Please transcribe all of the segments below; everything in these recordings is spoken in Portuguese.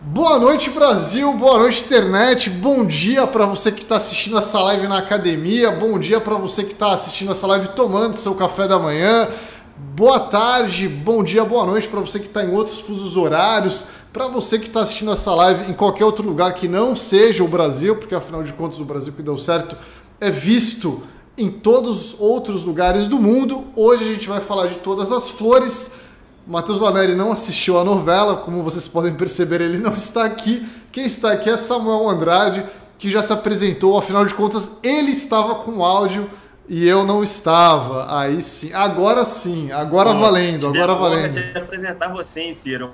Boa noite, Brasil. Boa noite, internet. Bom dia para você que está assistindo essa live na academia. Bom dia para você que está assistindo essa live tomando seu café da manhã. Boa tarde, bom dia, boa noite para você que está em outros fusos horários. Para você que está assistindo essa live em qualquer outro lugar que não seja o Brasil, porque afinal de contas o Brasil que deu certo é visto em todos os outros lugares do mundo. Hoje a gente vai falar de todas as flores Matheus Laneri não assistiu a novela, como vocês podem perceber, ele não está aqui. Quem está aqui é Samuel Andrade, que já se apresentou, afinal de contas, ele estava com áudio e eu não estava. Aí sim, agora sim, agora valendo, agora valendo. de apresentar você, hein, Ciro?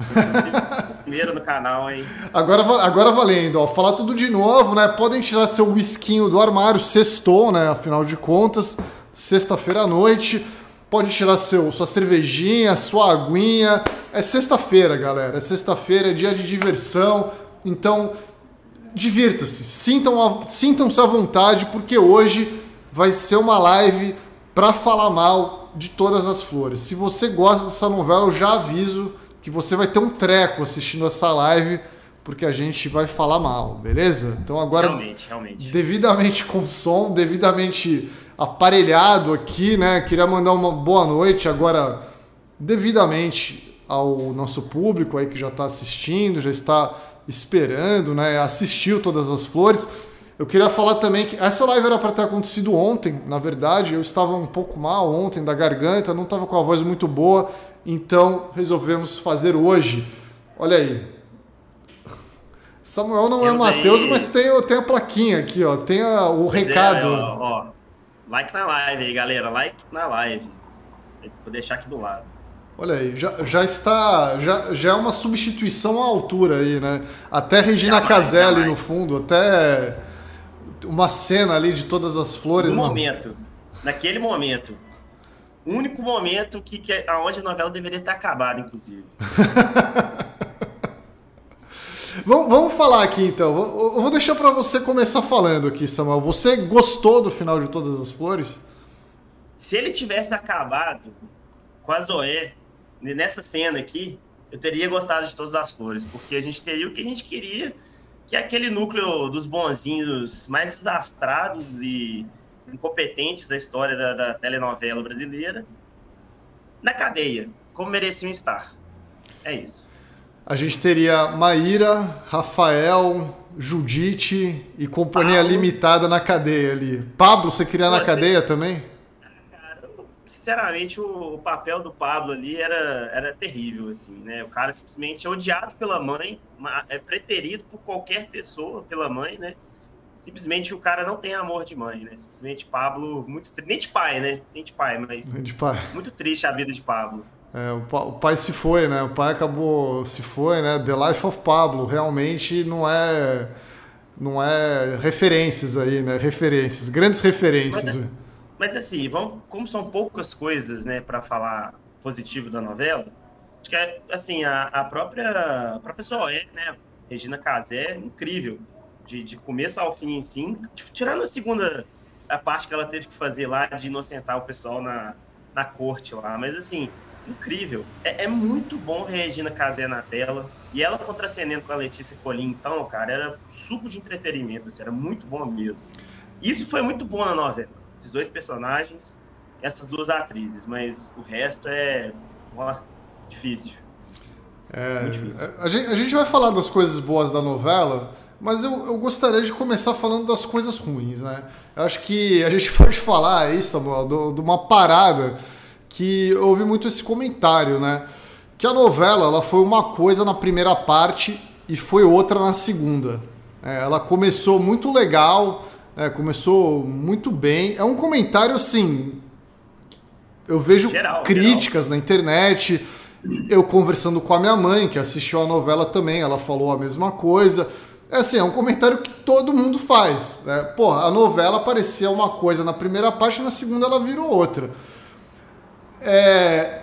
Primeiro no canal, hein? Agora, agora valendo, ó. Falar tudo de novo, né? Podem tirar seu whiskinho do armário, sextou, né? Afinal de contas, sexta-feira à noite. Pode tirar seu, sua cervejinha, sua aguinha. É sexta-feira, galera. É sexta-feira, é dia de diversão. Então, divirta-se. Sintam sintam-se à vontade, porque hoje vai ser uma live para falar mal de todas as flores. Se você gosta dessa novela, eu já aviso que você vai ter um treco assistindo essa live, porque a gente vai falar mal, beleza? Então agora realmente, realmente. devidamente com som, devidamente aparelhado aqui, né? Queria mandar uma boa noite agora devidamente ao nosso público aí que já está assistindo, já está esperando, né? Assistiu todas as flores. Eu queria falar também que essa live era para ter acontecido ontem, na verdade. Eu estava um pouco mal ontem da garganta, não estava com a voz muito boa, então resolvemos fazer hoje. Olha aí. Samuel não é Matheus, mas tem, tem a plaquinha aqui, ó. Tem a, o pois é, recado. É, ó, ó. Like na live aí, galera. Like na live. Vou deixar aqui do lado. Olha aí, já, já está. Já, já é uma substituição à altura aí, né? Até Regina jamais, Caselli jamais. no fundo, até uma cena ali de todas as flores. No momento. Naquele momento. Único momento que, que aonde a novela deveria ter acabado, inclusive. Vamos, vamos falar aqui então. Eu vou deixar para você começar falando aqui, Samuel. Você gostou do final de Todas as Flores? Se ele tivesse acabado com a Zoé nessa cena aqui, eu teria gostado de Todas as Flores, porque a gente teria o que a gente queria, que é aquele núcleo dos bonzinhos mais desastrados e incompetentes da história da, da telenovela brasileira na cadeia, como mereciam estar. É isso. A gente teria Maíra, Rafael, Judite e companhia Pablo. limitada na cadeia ali. Pablo, você queria na cadeia também? Sinceramente, o, papel do Pablo ali era, era terrível, assim, né? O cara simplesmente é odiado pela mãe, é preterido por qualquer pessoa pela mãe, né? Simplesmente o cara não tem amor de mãe, né? Simplesmente Pablo, muito nem de pai, né? Nem de pai, mas de pai. muito triste a vida de Pablo. É, o, o, pai se foi, né? O pai acabou se foi, né? The Life of Pablo realmente não é não é referências aí, né? Referências, grandes referências. Mas, mas assim, vamos, como são poucas coisas, né, para falar positivo da novela, acho que é, assim a, a própria a própria Zoé, né? Regina Casé, incrível de, de começo ao fim, sim. Tipo, tirando a segunda a parte que ela teve que fazer lá de inocentar o pessoal na, na corte lá, mas assim incrível. É, é, muito bom Regina Casé na tela. E ela contracenando com a Letícia Colim, então, cara, era suco de entretenimento, assim, era muito bom mesmo. Isso foi muito bom na novela. Esses dois personagens, essas duas atrizes, mas o resto é ó, difícil. É, difícil. A, gente, a, gente, vai falar das coisas boas da novela, mas eu, eu, gostaria de começar falando das coisas ruins, né? Eu acho que a gente pode falar aí, Samuel, de uma parada que houve muito esse comentário, né? Que a novela ela foi uma coisa na primeira parte e foi outra na segunda. É, ela começou muito legal, é, começou muito bem. É um comentário assim. Eu vejo geral, críticas geral. na internet. Eu conversando com a minha mãe, que assistiu a novela também, ela falou a mesma coisa. É assim, é um comentário que todo mundo faz. Né? Porra, a novela parecia uma coisa na primeira parte, na segunda ela virou outra é,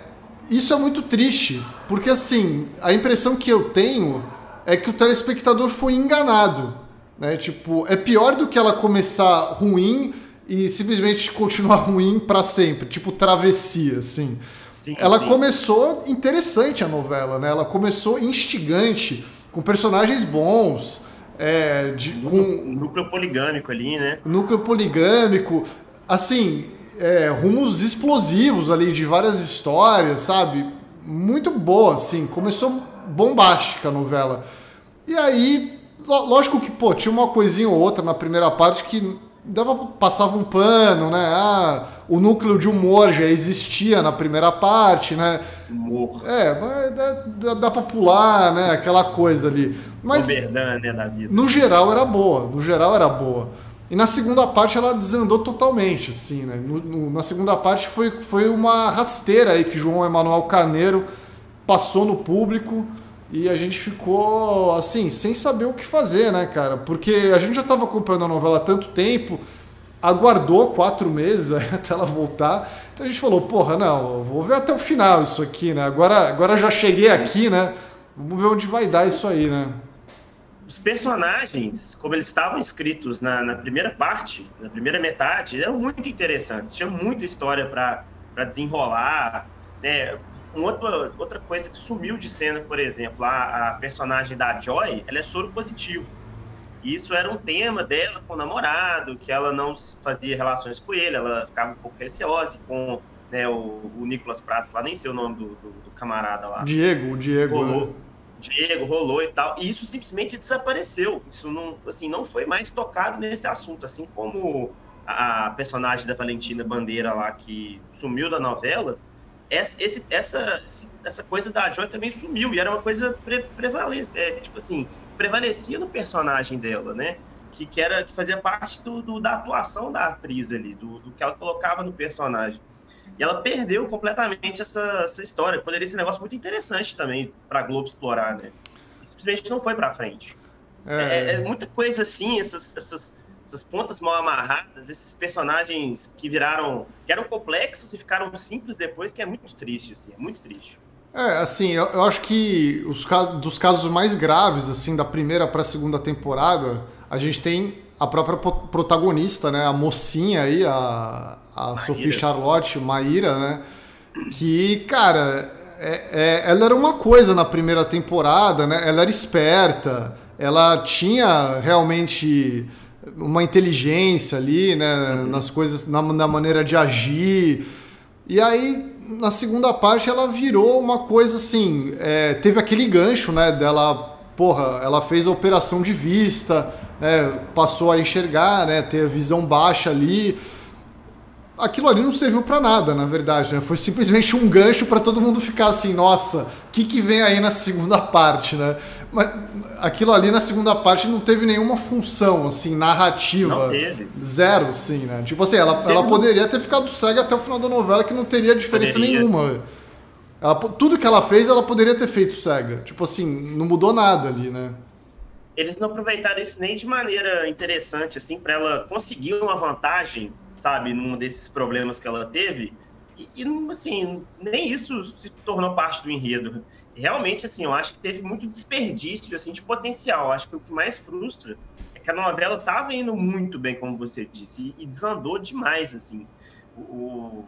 isso é muito triste, porque assim, a impressão que eu tenho é que o telespectador foi enganado. Né? Tipo, é pior do que ela começar ruim e simplesmente continuar ruim para sempre, tipo travessia, assim. Sim, ela sim. começou interessante a novela, né? Ela começou instigante com personagens bons, é, de, núcleo, com núcleo poligâmico ali, né? Núcleo poligâmico, assim, é, rumos explosivos ali de várias histórias, sabe? Muito boa, assim. Começou bombástica a novela. E aí, lógico que, pô, tinha uma coisinha ou outra na primeira parte que dava passava um pano, né? Ah, o núcleo de humor já existia na primeira parte, né? Humor. É, mas dá, dá, dá pra pular, né? Aquela coisa ali. Mas Verdade, né, da vida. no geral era boa, no geral era boa. E na segunda parte ela desandou totalmente, assim, né? No, no, na segunda parte foi, foi uma rasteira aí que João Emanuel Carneiro passou no público e a gente ficou, assim, sem saber o que fazer, né, cara? Porque a gente já estava acompanhando a novela há tanto tempo, aguardou quatro meses até ela voltar. Então a gente falou, porra, não, vou ver até o final isso aqui, né? Agora, agora já cheguei aqui, né? Vamos ver onde vai dar isso aí, né? Os personagens, como eles estavam escritos na, na, primeira parte, na primeira metade, eram muito interessantes. Tinha muita história para desenrolar. Né? Uma outra, coisa que sumiu de cena, por exemplo, a, a personagem da Joy, ela é soro positivo. E isso era um tema dela com o namorado, que ela não fazia relações com ele, ela ficava um pouco receosa com né, o, o Nicolas Prats, lá nem sei o nome do, do, do camarada lá. Diego, o Diego. Rolou. Né? Diego, rolou e tal, e isso simplesmente desapareceu. Isso não, assim, não foi mais tocado nesse assunto, assim como a personagem da Valentina Bandeira lá que sumiu da novela, essa, esse, essa, essa coisa da Joy também sumiu, e era uma coisa pre, prevalece, é, tipo assim, prevalecia no personagem dela, né? Que, que, era, que fazia parte do, do da atuação da atriz ali, do, do que ela colocava no personagem. E ela perdeu completamente essa, essa história. Poderia ser um negócio muito interessante também para a Globo explorar, né? E simplesmente não foi para frente. É... É, é... muita coisa assim, essas, essas, essas pontas mal amarradas, esses personagens que viraram, que eram complexos e ficaram simples depois, que é muito triste, assim, é muito triste. É, assim, eu, eu acho que os dos casos mais graves, assim, da primeira para a segunda temporada, a gente tem a própria protagonista, né, a mocinha aí, a, a Sophie Charlotte, Maíra, né? Que, cara, é, é, ela era uma coisa na primeira temporada, né? Ela era esperta, ela tinha realmente uma inteligência ali, né? Uhum. Nas coisas, na, na maneira de agir. E aí, na segunda parte, ela virou uma coisa assim. É, teve aquele gancho, né? Dela, porra, ela fez a operação de vista, né? Passou a enxergar, né? Ter a visão baixa ali aquilo ali não serviu para nada, na verdade, né? Foi simplesmente um gancho para todo mundo ficar assim, nossa, o que, que vem aí na segunda parte, né? Mas aquilo ali na segunda parte não teve nenhuma função, assim, narrativa. Não teve. Zero, sim, né? Tipo assim, ela, ela poderia ter ficado cega até o final da novela, que não teria diferença poderia. nenhuma. Ela, tudo que ela fez, ela poderia ter feito cega. Tipo assim, não mudou nada ali, né? Eles não aproveitaram isso nem de maneira interessante, assim, para ela conseguir uma vantagem sabe, num desses problemas que ela teve. E, e, assim, nem isso se tornou parte do enredo. Realmente, assim, eu acho que teve muito desperdício, assim, de potencial. Eu acho que o que mais frustra é que a novela estava indo muito bem, como você disse, e, e desandou demais, assim. O,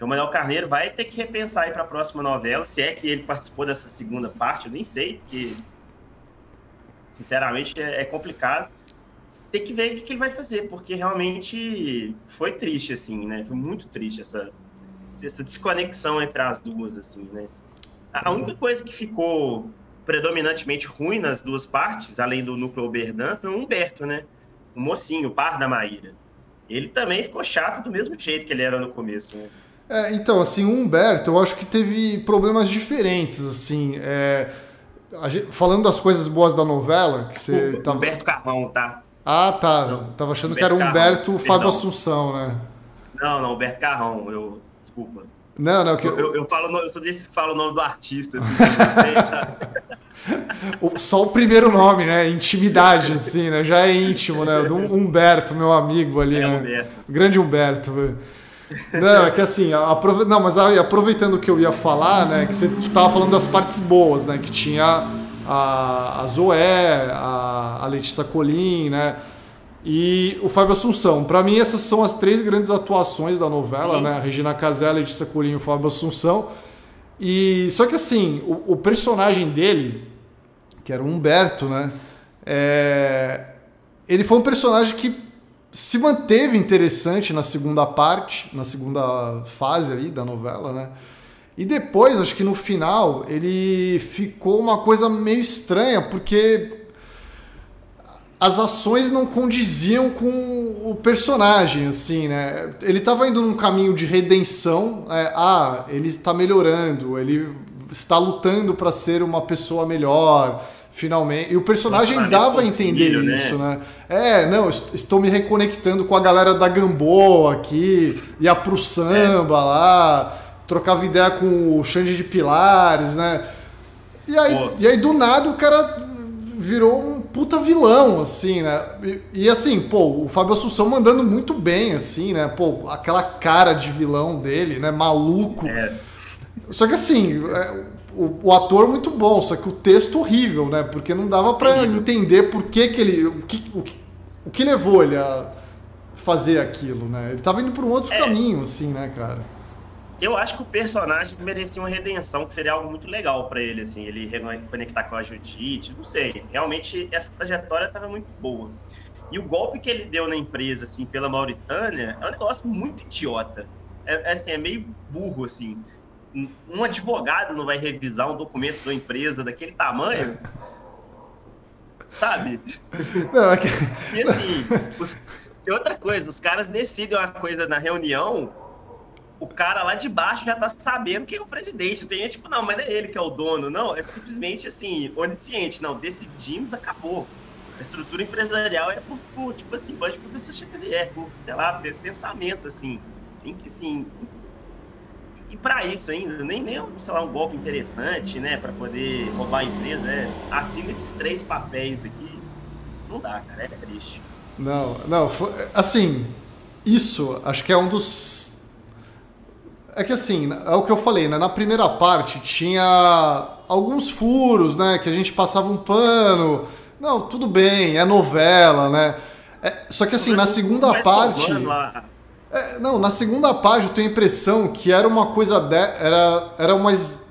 o Manuel Carneiro vai ter que repensar para a próxima novela, se é que ele participou dessa segunda parte, eu nem sei, porque sinceramente é, é complicado tem que ver o que ele vai fazer, porque realmente foi triste, assim, né? Foi muito triste essa, essa desconexão entre as duas, assim, né? A única coisa que ficou predominantemente ruim nas duas partes, além do núcleo Oberdan, foi o Humberto, né? O mocinho, o par da Maíra. Ele também ficou chato do mesmo jeito que ele era no começo, né? É, então, assim, o Humberto, eu acho que teve problemas diferentes, assim. É, gente, falando das coisas boas da novela, que você... O, tava... Humberto Carvão, tá? Ah, tá. Não, Tava achando Humberto que era Humberto Carrão, Fábio Assunção, né? Não, não, Humberto Carrão, eu. Desculpa. Não, não, que eu, eu, eu, falo, eu sou desses que falam o nome do artista, assim, Só o primeiro nome, né? Intimidade, assim, né? Já é íntimo, né? Do Humberto, meu amigo ali, é, né? Humberto. Grande Humberto. Não, é que assim, aprove... não, mas aproveitando o que eu ia falar, né? Que você estava falando das partes boas, né? Que tinha a, a Zoé, a, a Letícia Colim, né? E o Fábio Assunção. Para mim, essas são as três grandes atuações da novela, Sim. né? A Regina Casé, a Letícia Colim e o Fábio Assunção. E só que assim, o, o personagem dele, que era o Humberto, né? É, ele foi um personagem que se manteve interessante na segunda parte, na segunda fase ali da novela, né? E depois, acho que no final, ele ficou uma coisa meio estranha, porque as ações não condiziam com o personagem, assim, né? Ele estava indo num caminho de redenção, é, ah, ele está melhorando, ele está lutando para ser uma pessoa melhor, finalmente. E o personagem dava a entender né? isso, né? É, não, estou me reconectando com a galera da Gamboa aqui, ia pro samba é. lá, trocava ideia com o Xande de Pilares, né? E aí, e aí, do nada, o cara virou um puta vilão, assim, né? E, e, assim, pô, o Fábio Assunção mandando muito bem, assim, né? Pô, aquela cara de vilão dele, né? Maluco. É. Só que assim, é, o, o, ator muito bom, só que o texto horrível, né? Porque não dava para entender por que, que ele. O que, o, que, o que levou ele a fazer aquilo, né? Ele tava indo por um outro é. caminho, assim, né, cara? Eu acho que o personagem merecia uma redenção, que seria algo muito legal para ele, assim, ele reconectar com a Judite, não sei. Realmente, essa trajetória estava muito boa. E o golpe que ele deu na empresa, assim, pela Mauritânia, é um negócio muito idiota. É, é assim, é meio burro, assim um advogado não vai revisar um documento da empresa daquele tamanho? Sabe? Não, é que... E assim, os... tem outra coisa, os caras decidem uma coisa na reunião, o cara lá de baixo já tá sabendo quem é o presidente. Tem gente, tipo, não, mas não é ele que é o dono, não, é simplesmente assim, onisciente, não, decidimos, acabou. A estrutura empresarial é por, por tipo assim, pode professor Xavier, por, sei lá, pensamento, assim. Tem que, assim, e para isso ainda, nem, nem sei lá, um golpe interessante, né, para poder roubar a empresa, é, assina esses três papéis aqui, não dá, cara, é triste. Não, não, assim, isso acho que é um dos. É que assim, é o que eu falei, né? Na primeira parte tinha alguns furos, né? Que a gente passava um pano. Não, tudo bem, é novela, né? É, só que assim, na segunda parte. É, não, na segunda página eu tenho a impressão que era uma coisa de, era era umas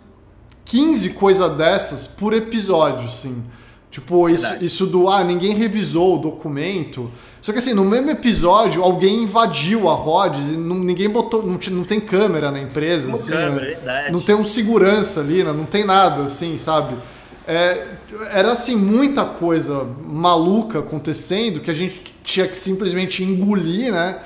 15 coisas dessas por episódio, assim. Tipo, isso, isso do ah, ninguém revisou o documento. Só que assim, no mesmo episódio, alguém invadiu a Rhodes e não, ninguém botou. Não, não tem câmera na empresa, assim. Câmera, né? Não tem um segurança ali, né? não tem nada, assim, sabe? É, era assim, muita coisa maluca acontecendo que a gente tinha que simplesmente engolir, né?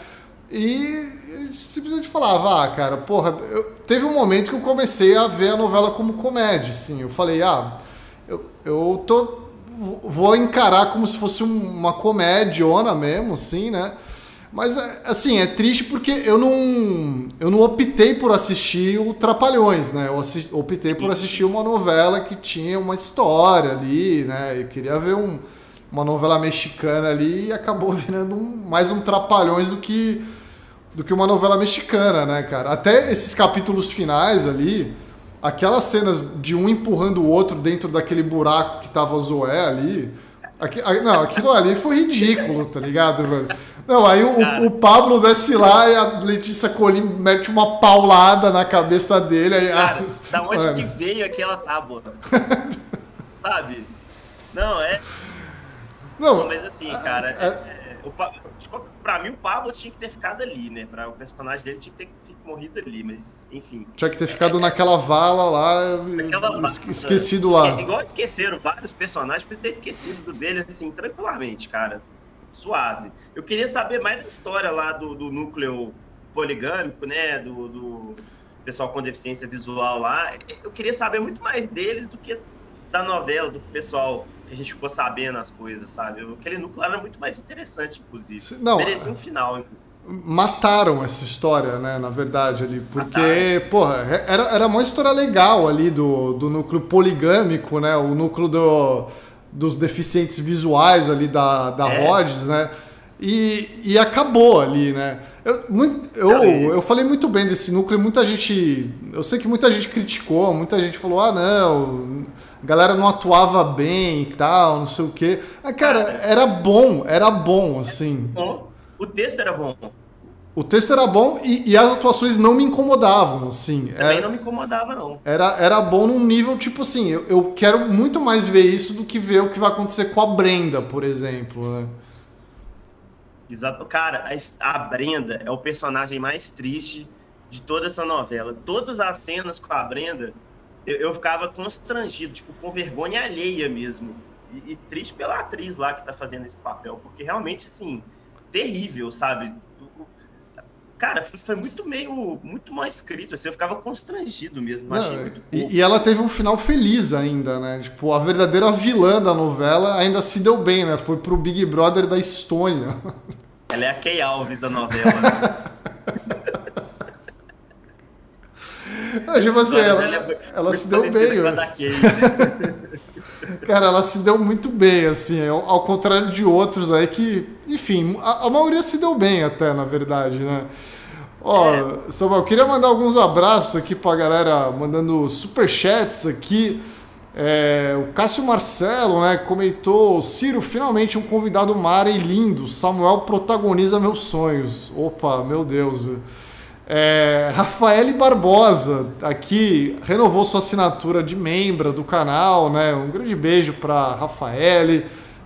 E simplesmente falava, ah, cara, porra, eu, teve um momento que eu comecei a ver a novela como comédia, assim. Eu falei, ah, eu, eu tô. Vou encarar como se fosse uma comédiona mesmo, assim, né? Mas, assim, é triste porque eu não, eu não optei por assistir o Trapalhões, né? Eu assisti, optei por assistir uma novela que tinha uma história ali, né? Eu queria ver um, uma novela mexicana ali e acabou virando um, mais um Trapalhões do que do que uma novela mexicana, né, cara? Até esses capítulos finais ali, aquelas cenas de um empurrando o outro dentro daquele buraco que tava o Zoé ali. Aqui, não, aquilo ali foi ridículo, tá ligado, velho? Não, aí o, o, Pablo desce lá e a Letícia Colim mete uma paulada na cabeça dele. Aí, cara, ah, da onde mano. que veio aquela tábua? Sabe? Não, é. Não, mas assim, cara, é, é, é, o, Pra mim, o Pablo tinha que ter ficado ali, né? Pra o personagem dele tinha que ter morrido ali, mas enfim. Tinha que ter ficado é, naquela vala lá, naquela esquecido lá. É, igual esqueceram vários personagens, por ter esquecido do dele, assim, tranquilamente, cara. Suave. Eu queria saber mais da história lá do, do núcleo poligâmico, né? Do, do pessoal com deficiência visual lá. Eu queria saber muito mais deles do que da novela, do pessoal que a gente ficou sabendo as coisas, sabe? Aquele núcleo era muito mais interessante, inclusive. Não, Merecia um final, inclusive mataram essa história, né, na verdade, ali, porque, mataram. porra, era, era uma história legal ali do, do núcleo poligâmico, né, o núcleo do, dos deficientes visuais ali da, da é. Rhodes, né, e, e acabou ali, né. Eu, muito, eu, eu falei muito bem desse núcleo, muita gente, eu sei que muita gente criticou, muita gente falou, ah, não a galera não atuava bem e tal, não sei o quê. Ah, cara, era bom, era bom, assim. Bom. O texto era bom. O texto era bom e, e, as atuações não me incomodavam, assim. Também era, não me incomodava, não. Era, era bom num nível, tipo assim, eu, eu, quero muito mais ver isso do que ver o que vai acontecer com a Brenda, por exemplo, né? Exato. Cara, a, a Brenda é o personagem mais triste de toda essa novela. Todas as cenas com a Brenda, eu, eu ficava constrangido, tipo, com vergonha alheia mesmo. E, e, triste pela atriz lá que tá fazendo esse papel, porque realmente, assim, terrível, sabe? Cara, foi muito meio, muito mal escrito, assim, eu ficava constrangido mesmo. Não, e, e, ela teve um final feliz ainda, né? Tipo, a verdadeira vilã da novela ainda se deu bem, né? Foi pro Big Brother da Estônia. Ela é a Kay Alves da novela, né? Ah, tipo assim, ela, é ela se deu bem. Cara, ela se deu muito bem, assim, ao contrário de outros aí que, enfim, a, a maioria se deu bem até, na verdade, né? Ó, é. Samuel, eu queria mandar alguns abraços aqui pra galera mandando superchats aqui. É, o Cássio Marcelo, né, comentou: Ciro, finalmente um convidado mara e lindo. Samuel protagoniza meus sonhos. Opa, meu Deus. É, Rafael Barbosa, aqui, renovou sua assinatura de membro do canal, né? Um grande beijo para Rafael.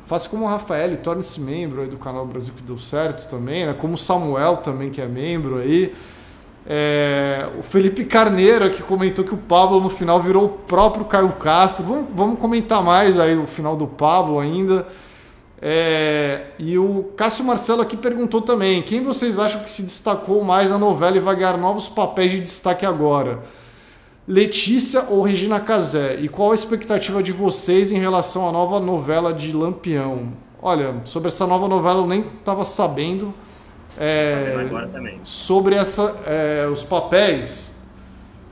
Faça como o Rafael, torne-se membro do canal Brasil que deu certo também, né? Como o Samuel também, que é membro aí. É, o Felipe Carneiro que comentou que o Pablo no final virou o próprio Caio Castro. Vamos, vamos comentar mais aí o final do Pablo ainda. É, e o Cássio Marcelo aqui perguntou também: quem vocês acham que se destacou mais na novela e vai ganhar novos papéis de destaque agora? Letícia ou Regina Casé? E qual a expectativa de vocês em relação à nova novela de Lampião? Olha, sobre essa nova novela eu nem estava sabendo. É, agora também. Sobre essa, é, os papéis,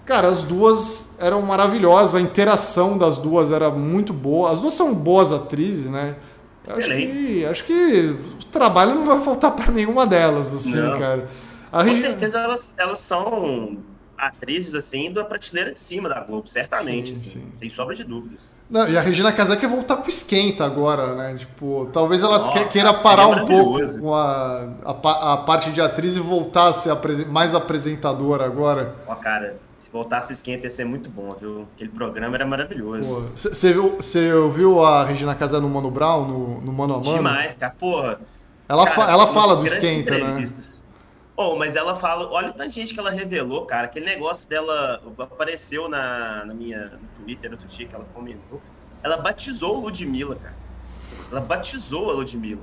cara, as duas eram maravilhosas, a interação das duas era muito boa. As duas são boas atrizes, né? Excelente. Acho que, acho que o trabalho não vai faltar para nenhuma delas, assim, não. cara. A Com certeza elas, elas são atrizes, assim, da prateleira de cima da Globo, certamente, sim, assim, sim. sem sobra de dúvidas. Não, e a Regina Casé quer voltar com esquenta agora, né? Tipo, talvez ela Nossa, queira parar um pouco com a, a, a, parte de atriz e voltar a ser mais apresentadora agora. Ó, cara, voltasse esquenta ia ser muito bom, viu? Aquele programa era maravilhoso. Você ouviu a Regina Casé no Mano Brown, no, no Mano a Mano? Demais, cara. Porra. Ela, cara, fa ela fala do esquenta, né? Oh, mas ela fala, olha o tanto de gente que ela revelou, cara. Aquele negócio dela apareceu na, na minha no Twitter outro dia que ela comentou. Ela batizou o Ludmilla, cara. Ela batizou a Ludmilla.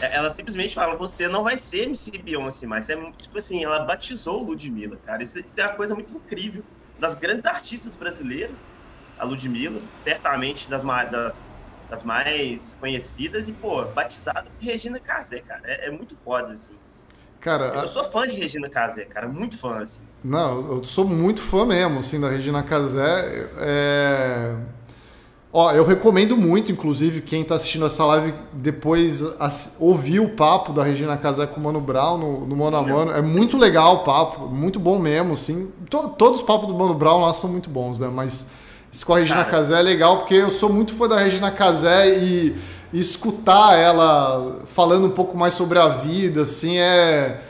É, ela simplesmente fala: você não vai ser MC Beyoncé mais. É tipo assim, ela batizou Ludmilla, cara. Isso, isso, é uma coisa muito incrível. Das grandes artistas brasileiras, a Ludmilla, certamente das, das, das mais conhecidas, e, pô, batizada por Regina Casé, cara. É, é muito foda, assim. Cara, eu a... sou fã de Regina Casé, cara, muito fã, assim. Não, eu sou muito fã mesmo, assim, da Regina Casé. É... Ó, eu recomendo muito, inclusive, quem está assistindo essa live depois ouvir o papo da Regina Casé com o Mano Brown no, no Mano a Mano. É muito legal o papo, muito bom mesmo, assim. To, todos os papos do Mano Brown lá são muito bons, né? Mas esse com a Regina. Casé é legal porque eu sou muito fã da Regina Casé e, e escutar ela falando um pouco mais sobre a vida, assim, é...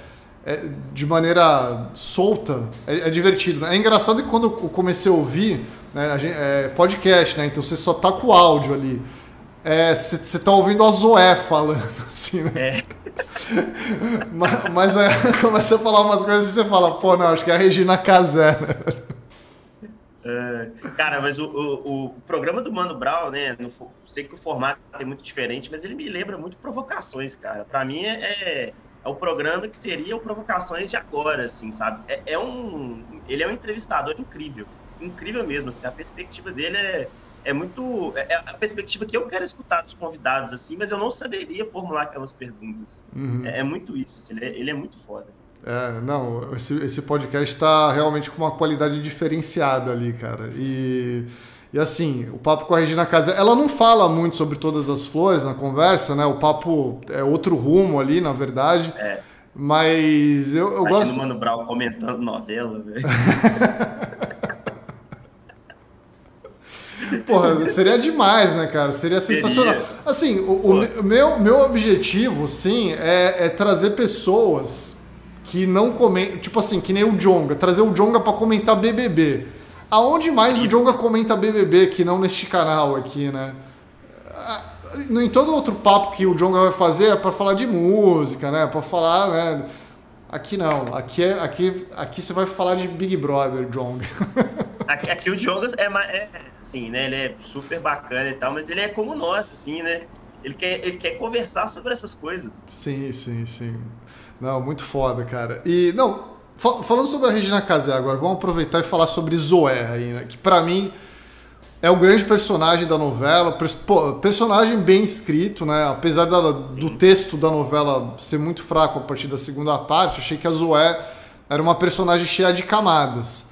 É, de maneira solta, é, é divertido. Né? É engraçado que quando eu comecei a ouvir, né? Gente, é podcast, né? Então você só tá com o áudio ali. Você é, tá ouvindo a Zoé falando, assim, né? É. mas, mas aí começa a falar umas coisas e você fala, pô, não, acho que é a Regina Casé, né? Uh, cara, mas o, o, o, programa do Mano Brown, né? No, sei que o formato é muito diferente, mas ele me lembra muito provocações, cara. Para mim é, é, é, o programa que seria o provocações de agora, assim, sabe? É, é um, ele é um entrevistador incrível incrível mesmo. Assim, a perspectiva dele é, é muito. É, é a perspectiva que eu quero escutar dos convidados, assim, mas eu não saberia formular aquelas perguntas. Uhum. É, é, muito isso, assim, ele, é, ele é muito foda. É, não, esse, esse podcast está realmente com uma qualidade diferenciada ali, cara. E, e assim, o papo com a Regina Casé, ela não fala muito sobre todas as flores na conversa, né? O papo é outro rumo ali, na verdade. É. Mas eu, eu gosto. Mano Brown comentando novela, velho. Porra, seria demais, né, cara? Seria sensacional. Seria. Assim, o, o meu, meu objetivo, sim, é, é trazer pessoas que não comenta, tipo assim, que nem o Jonga, trazer o Jonga para comentar BBB. Aonde mais o Jonga comenta BBB que não neste canal aqui, né? Ah, em todo outro papo que o Jonga vai fazer é para falar de música, né? Para falar, né? Aqui não, aqui é aqui aqui você vai falar de Big Brother, Jonga. Aqui, aqui o Jonga é, é assim, né? Ele é super bacana e tal, mas ele é como nós, assim, né? Ele quer, ele quer conversar sobre essas coisas. Sim, sim, sim. Não, muito foda, cara. E, não, falando sobre a Regina Casé agora, vamos aproveitar e falar sobre Zoé aí, né? Que para mim é o grande personagem da novela, personagem bem escrito, né? Apesar da, do texto da novela ser muito fraco a partir da segunda parte, achei que a Zoé era uma personagem cheia de camadas.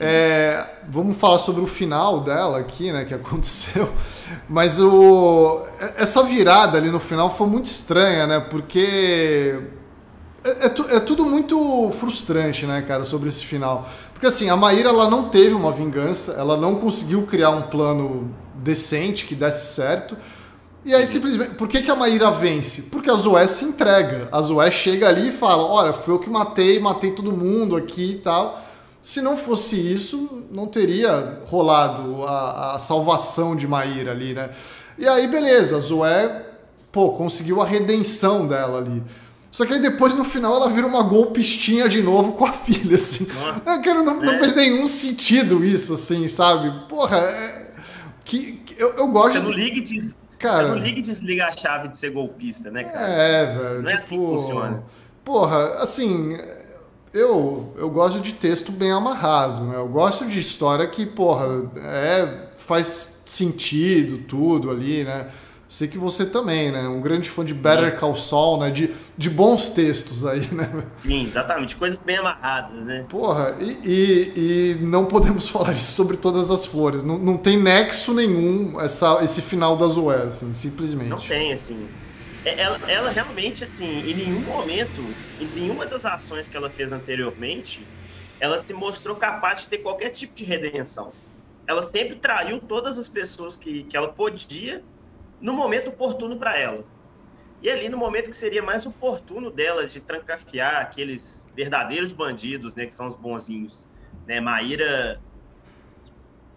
É, vamos falar sobre o final dela aqui, né, que aconteceu. Mas o, essa virada ali no final foi muito estranha, né? Porque é, é, é, tudo muito frustrante, né, cara, sobre esse final. Porque assim, a Maíra ela não teve uma vingança, ela não conseguiu criar um plano decente que desse certo. E aí, simplesmente, por que, que a Maíra vence? Porque a Zoé se entrega. A Zoé chega ali e fala: Olha, foi eu que matei, matei todo mundo aqui e tal. Se não fosse isso, não teria rolado a, a salvação de Maíra ali, né? E aí, beleza, a Zoé, pô, conseguiu a redenção dela ali. Só que aí depois, no final, ela vira uma golpistinha de novo com a filha, assim. Ah, cara, não, não, fez nenhum sentido isso, assim, sabe? Porra, é, que, que eu, eu gosto... Você não liga de... Cara, você não liga e desliga a chave de ser golpista, né, cara? É, velho. Não tipo, é assim que tipo, funciona. Porra, assim, eu, eu gosto de texto bem amarrado, né? Eu gosto de história que, porra, é, faz sentido tudo ali, né? Sei que você também, né? Um grande fã de Better Call Saul, né? De, de bons textos aí, né? Sim, exatamente. Coisas bem amarradas, né? Porra, e, e, e, não podemos falar isso sobre todas as flores. Não, não tem nexo nenhum essa, esse final da Zoé, assim, simplesmente. Não tem, assim. É, ela, ela realmente, assim, em nenhum momento, em nenhuma das ações que ela fez anteriormente, ela se mostrou capaz de ter qualquer tipo de redenção. Ela sempre traiu todas as pessoas que, que ela podia no momento oportuno para ela. E ali no momento que seria mais oportuno dela de trancafiar aqueles verdadeiros bandidos, né, que são os bonzinhos, né, Maíra,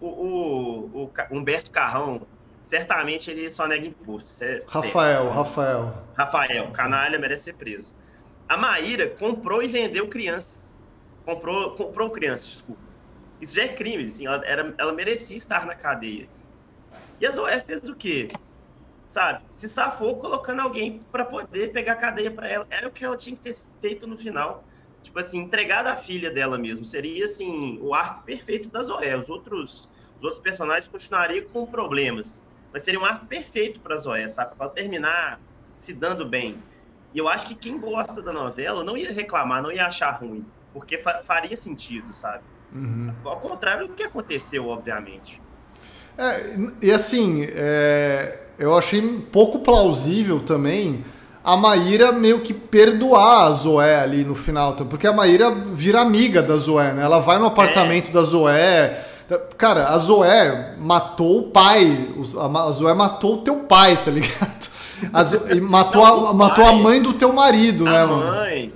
o, o, o Humberto Carrão certamente ele só nega imposto. Certo? Rafael, Rafael. Rafael, canalha, merece ser preso. A Maíra comprou e vendeu crianças. Comprou, comprou crianças, desculpa. Isso já é crime, assim, ela, era, ela merecia estar na cadeia. E a Zoé fez o quê? Sabe? Se safou colocando alguém para poder pegar a cadeia para ela. Era o que ela tinha que ter feito no final. Tipo assim, entregar a filha dela mesmo. Seria, assim, o arco perfeito da Zoé. Os outros, os outros personagens continuariam com problemas mas seria um arco perfeito para Zoé, sabe? Para terminar se dando bem. E eu acho que quem gosta da novela não ia reclamar, não ia achar ruim, porque fa faria sentido, sabe? Uhum. Ao contrário do que aconteceu, obviamente. É, e assim, é, eu achei pouco plausível também a Maíra meio que perdoar a Zoé ali no final, porque a Maíra vira amiga da Zoé, né? Ela vai no apartamento é. da Zoé, Cara, a Zoé matou o pai. A Zoé matou o teu pai, tá ligado? A Zoé, matou, a, matou a mãe do teu marido, a né, mãe.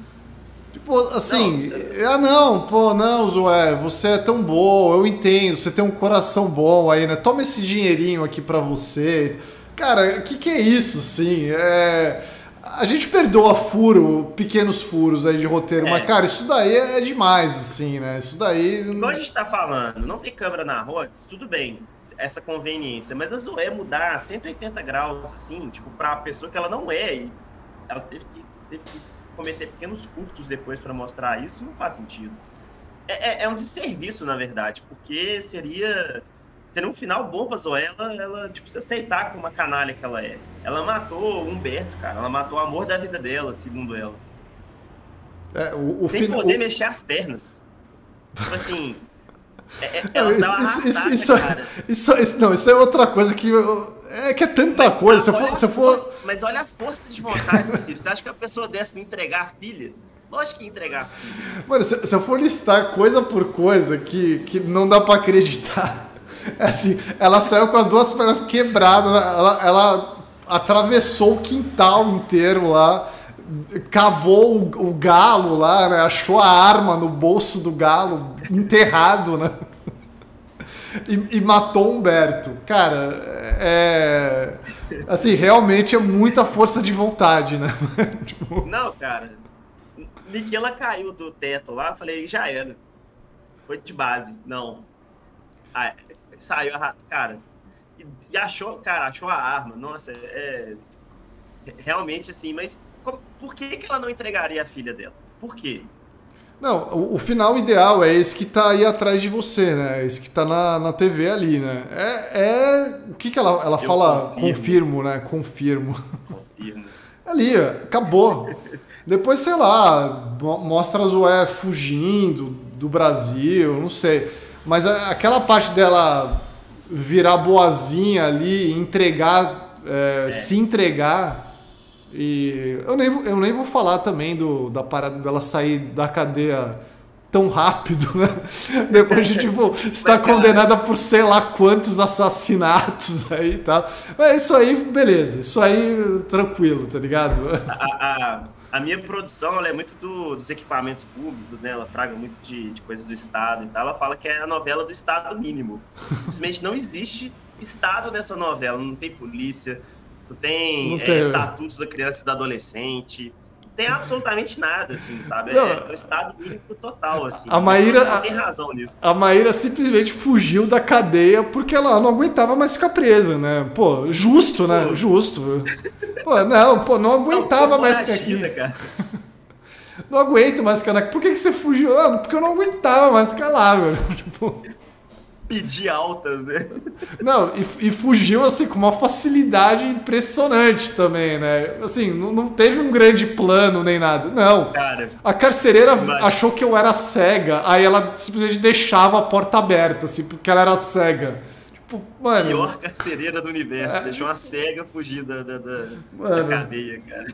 Tipo, assim, não. ah não, pô, não, Zoé, você é tão boa, eu entendo, você tem um coração bom aí, né? Toma esse dinheirinho aqui pra você. Cara, o que, que é isso, assim? É a gente perdoa furo, pequenos furos aí de roteiro, é. mas, cara, isso daí é demais, assim, né? Isso daí. Igual a gente tá falando, não tem câmera na Rods, tudo bem, essa conveniência, mas a Zoé mudar 180 graus, assim, tipo, pra pessoa que ela não é, e ela teve que, teve que cometer pequenos furtos depois para mostrar isso, não faz sentido. É, é, é um desserviço, na verdade, porque seria seria um final bom pra Zoé, ela, ela tipo, se aceitar como uma canalha que ela é. Ela matou o Humberto, cara. Ela matou o amor da vida dela, segundo ela. É, o, o Sem poder o... mexer as pernas. Tipo assim. É, é, ela isso, isso, isso, isso, isso, não, isso é outra coisa que. É que é tanta mas, coisa. Se for, se for... Força, mas olha a força de vontade, Ciro. Você acha que a pessoa dessa me entregar a filha? Lógico que entregar. Mano, se, se eu for listar coisa por coisa que, que não dá pra acreditar. É assim, ela saiu com as duas pernas quebradas, ela, ela atravessou o quintal inteiro lá, cavou o, o galo lá, né? Achou a arma no bolso do galo, enterrado, né? E, e, matou Humberto. Cara, é. Assim, realmente é muita força de vontade, né? Tipo, Não, cara. Que ela caiu do teto lá, falei, já era. Foi de base. Não. Ah, saiu a. Cara. E, achou, cara, achou a arma. Nossa, é. Realmente assim, mas por que, que ela não entregaria a filha dela? Por quê? Não, o, o, final ideal é esse que tá aí atrás de você, né? Esse que tá na, na TV ali, né? É, é o que que ela, ela fala? Confirmo. confirmo, né? Confirmo. Confirmo. ali, acabou. Depois, sei lá, mostra a Zoé fugindo do Brasil, não sei. Mas aquela parte dela virar boazinha ali, entregar, é, é. se entregar e eu nem, eu nem vou falar também do, da parada dela sair da cadeia tão rápido, né? Depois de, tipo, estar Mas, condenada por sei lá quantos assassinatos aí e tal. Mas isso aí, beleza. Isso aí, tranquilo, tá ligado? A, a, a minha produção, ela é muito do, dos equipamentos públicos, né? Ela fraga muito de, de coisas do Estado e tal. Ela fala que é a novela do Estado mínimo. Simplesmente não existe Estado nessa novela. Não tem polícia, não tem, não tem. É, estatutos da criança e do adolescente. Tem absolutamente nada, assim, sabe? Não, é, o estado mínimo total, assim. A Maíra, não tem razão nisso. A Maíra simplesmente fugiu da cadeia porque ela não aguentava mais ficar presa, né? Pô, justo, né? Pô. Justo. Pô, não, pô, não aguentava não, mais ficar aqui. Cara. Não aguento mais ficar aqui. Por que, que você fugiu? Ah, porque eu não aguentava mais ficar lá, velho. Tipo pedir altas, né? Não, e, e, fugiu assim com uma facilidade impressionante também, né? Assim, não, não teve um grande plano nem nada. Não. Cara, a carcereira achou que eu era cega, aí ela simplesmente deixava a porta aberta, assim, porque ela era cega. Tipo, mano. Pior carcereira do universo, é... deixou uma cega fugir da, da, da, da cadeia, cara.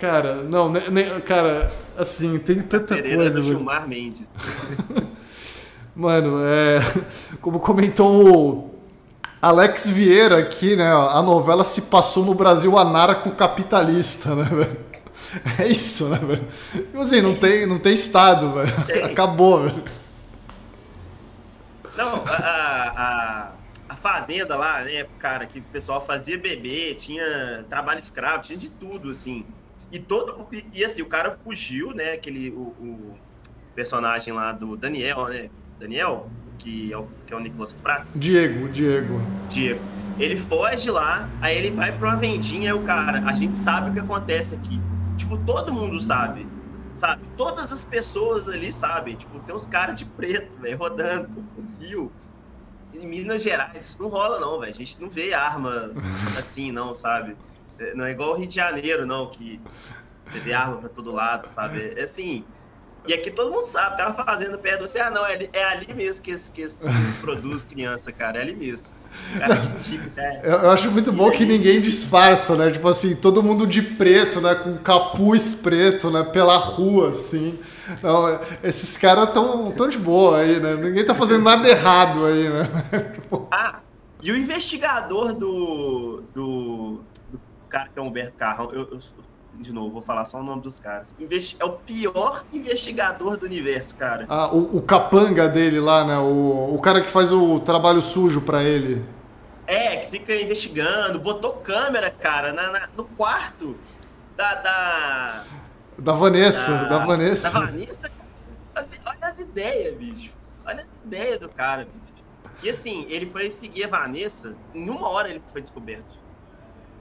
Cara, não, nem, cara, assim, tem tanta coisa. Do Gilmar Mendes. Mano, é, como comentou o Alex Vieira aqui, né? A novela se passou no Brasil anarco-capitalista, né, velho? É isso, né, velho? Tipo assim, não tem, não tem Estado, velho. Acabou, velho. Não, a, a, a, fazenda lá, né, cara, que o pessoal fazia bebê, tinha trabalho escravo, tinha de tudo, assim. E todo. E assim, o cara fugiu, né? Aquele. O, o personagem lá do Daniel, né? Daniel, que é o, que é o Nicolas Prats. Diego, Diego. Diego. Ele foge lá, aí ele vai pra uma vendinha, aí o cara, a gente sabe o que acontece aqui. Tipo, todo mundo sabe. Sabe? Todas as pessoas ali sabem. Tipo, tem uns caras de preto, velho, rodando com fuzil. Em Minas Gerais, isso não rola, não, velho. A gente não vê arma assim, não, sabe? É, não é igual o Rio de Janeiro, não, que você vê arma pra todo lado, sabe? É assim, e aqui todo mundo sabe, tava fazendo perto você, ah, não, é ali, é ali mesmo que esse, que esse, produz criança, cara, é ali mesmo. Cara, é. eu, eu acho muito bom que ninguém disfarça, né? Tipo assim, todo mundo de preto, né? Com capuz preto, né? Pela rua, assim. Não, esses caras tão, tão de boa aí, né? Ninguém tá fazendo nada errado aí, né? ah, e o investigador do, do, do cara que é o Humberto Carrão, eu, eu de novo, vou falar só o nome dos caras. É o pior investigador do universo, cara. Ah, o, o capanga dele lá, né? O, o cara que faz o trabalho sujo para ele. É, que fica investigando, botou câmera, cara, na, na no quarto da, da. Da Vanessa, da, da Vanessa. Da Vanessa, olha as ideias, bicho. Olha as ideias do cara, bicho. E assim, ele foi seguir a Vanessa, em uma hora ele foi descoberto.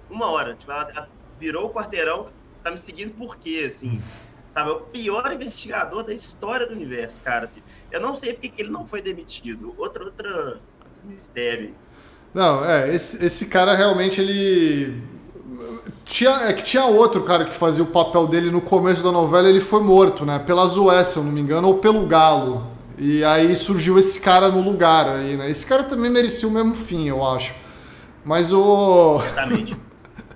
Uma hora. Tipo, ela virou o quarteirão, tá me seguindo por quê, assim? Sabe, é o pior investigador da história do universo, cara. Assim. Eu não sei porque que ele não foi demitido. Outra, outra, outro mistério. Não, é, esse, esse cara realmente ele. Tinha, é que tinha outro cara que fazia o papel dele no começo da novela, ele foi morto, né? Pela Zoé, se eu não me engano, ou pelo Galo. E aí surgiu esse cara no lugar aí, né? Esse cara também merecia o mesmo fim, eu acho. Mas o. Exatamente.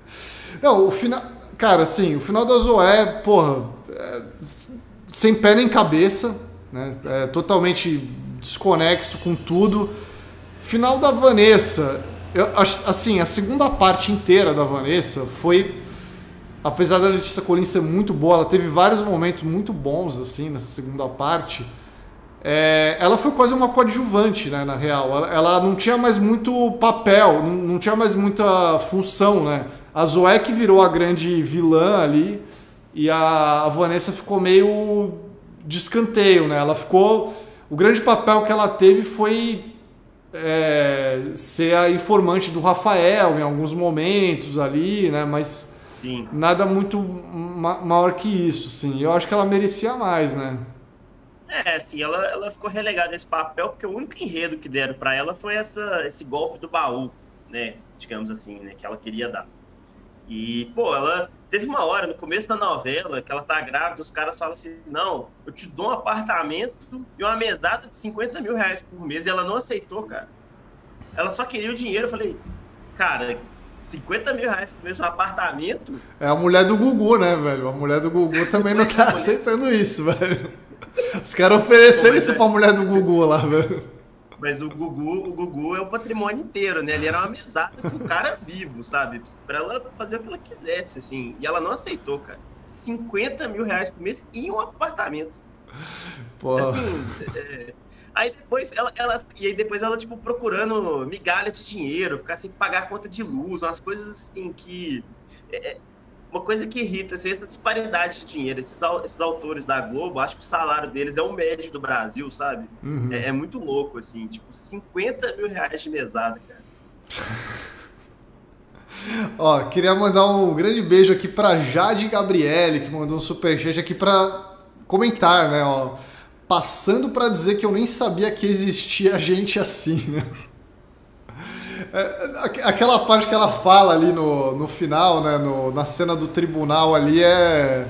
não, o final. Cara, assim, o final da Zoé, porra, é, sem pé nem cabeça, né? É totalmente desconexo com tudo. Final da Vanessa, eu, assim, a segunda parte inteira da Vanessa foi apesar da Letícia Colin ser muito boa, ela teve vários momentos muito bons assim nessa segunda parte. É, ela foi quase uma coadjuvante, né, na real. Ela, ela não tinha mais muito papel, não, não, tinha mais muita função, né? A Zoé que virou a grande vilã ali e a, Vanessa ficou meio de escanteio, né? Ela ficou... O grande papel que ela teve foi é, ser a informante do Rafael em alguns momentos ali, né? Mas Sim. nada muito ma maior que isso, sim. Eu acho que ela merecia mais, né? É, assim, ela, ela ficou relegada a esse papel porque o único enredo que deram para ela foi essa, esse golpe do baú, né? Digamos assim, né? Que ela queria dar. E, pô, ela teve uma hora no começo da novela que ela tá grávida, os caras falam assim: não, eu te dou um apartamento e uma mesada de 50 mil reais por mês. E ela não aceitou, cara. Ela só queria o dinheiro. Eu falei, cara, 50 mil reais por mês um apartamento. É a mulher do Gugu, né, velho? A mulher do Gugu também não tá aceitando isso, velho. Os caras ofereceram isso é... pra mulher do Gugu lá, velho. Mas o Gugu, o Gugu é o patrimônio inteiro, né? Ele era uma mesada com o cara vivo, sabe? Pra ela fazer o que ela quisesse, assim. E ela não aceitou, cara. 50 mil reais por mês e um apartamento. Porra. Assim, é... aí depois ela, ela, e aí depois ela, tipo, procurando migalha de dinheiro, ficar sem pagar conta de luz, umas coisas assim que. É, é uma coisa que irrita assim, essa disparidade de dinheiro. Esses, esses autores da Globo, acho que o salário deles é o médio do Brasil, sabe? Uhum. É, é, muito louco, assim. Tipo, 50 mil reais de mesada, cara. Ó, queria mandar um grande beijo aqui pra Jade Gabriele, que mandou um superchat aqui pra comentar, né? Ó, passando para dizer que eu nem sabia que existia gente assim, né? É, aquela parte que ela fala ali no, no final, né, no, na cena do tribunal ali é.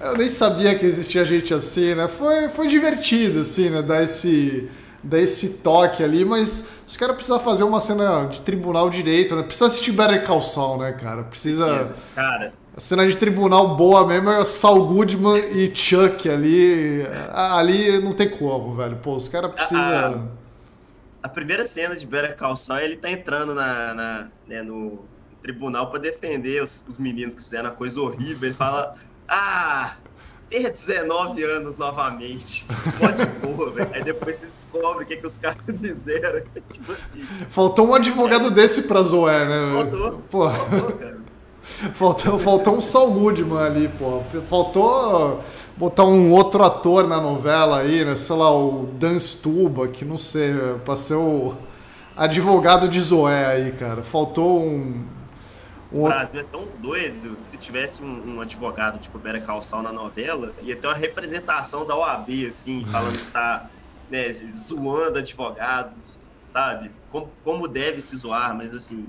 Eu nem sabia que existia gente assim, né? Foi, foi divertido, assim, né? Dar esse, dar esse toque ali, mas os caras precisam fazer uma cena de tribunal direito, né? Precisa assistir Better Call Saul, né, cara? Precisa. Precisa. Cara. A cena de tribunal boa mesmo é Saul Goodman e Chuck ali. Ali não tem como, velho. Pô, os caras precisam a primeira cena de Better Call Saul, ele tá entrando na, na né, no tribunal para defender os, os, meninos que fizeram a coisa horrível. Ele fala: Ah, ter 19 anos novamente. Pode boa, velho. Aí depois você descobre o que, que os caras fizeram. Tipo assim. Faltou um advogado é, desse pra Zoé, né? Faltou. Pô. Faltou, cara. Faltou, faltou um Saul Goodman ali, pô. Faltou botar um outro ator na novela aí, né? Sei lá, o Dan Stuba, que não sei, pra ser o advogado de Zoé aí, cara. Faltou um. um o Brasil outro... é tão doido que se tivesse um, um advogado tipo Bera Calçal na novela, ia ter uma representação da OAB, assim, falando que tá né, zoando advogados, sabe? Como, como deve se zoar, mas assim,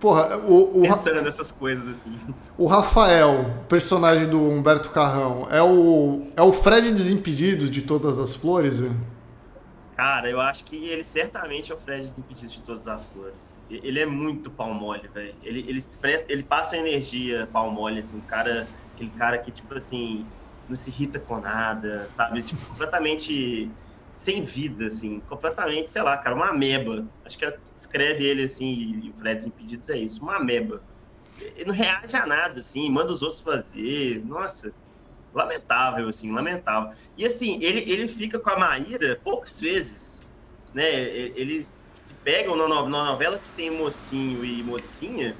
Porra, o, o Pensando nessas coisas assim. O Rafael, personagem do Humberto Carrão, é o, é o Fred Desimpedidos de Todas as Flores? Hein? Cara, eu acho que ele certamente é o Fred Desimpedidos de Todas as Flores. Ele é muito pau mole, velho. Ele, ele, ele passa energia pau mole, assim, um cara, aquele cara que, tipo assim, não se irrita com nada, sabe? Tipo, completamente sem vida, assim, completamente, sei lá, cara, uma ameba. Acho que escreve ele assim, e o Fred Impedidos é isso, uma ameba. Ele não reage a nada, assim, manda os outros fazer. Nossa, lamentável, assim, lamentável. E assim, ele, ele fica com a Maíra poucas vezes, né? Eles se pegam na novela que tem mocinho e mocinha,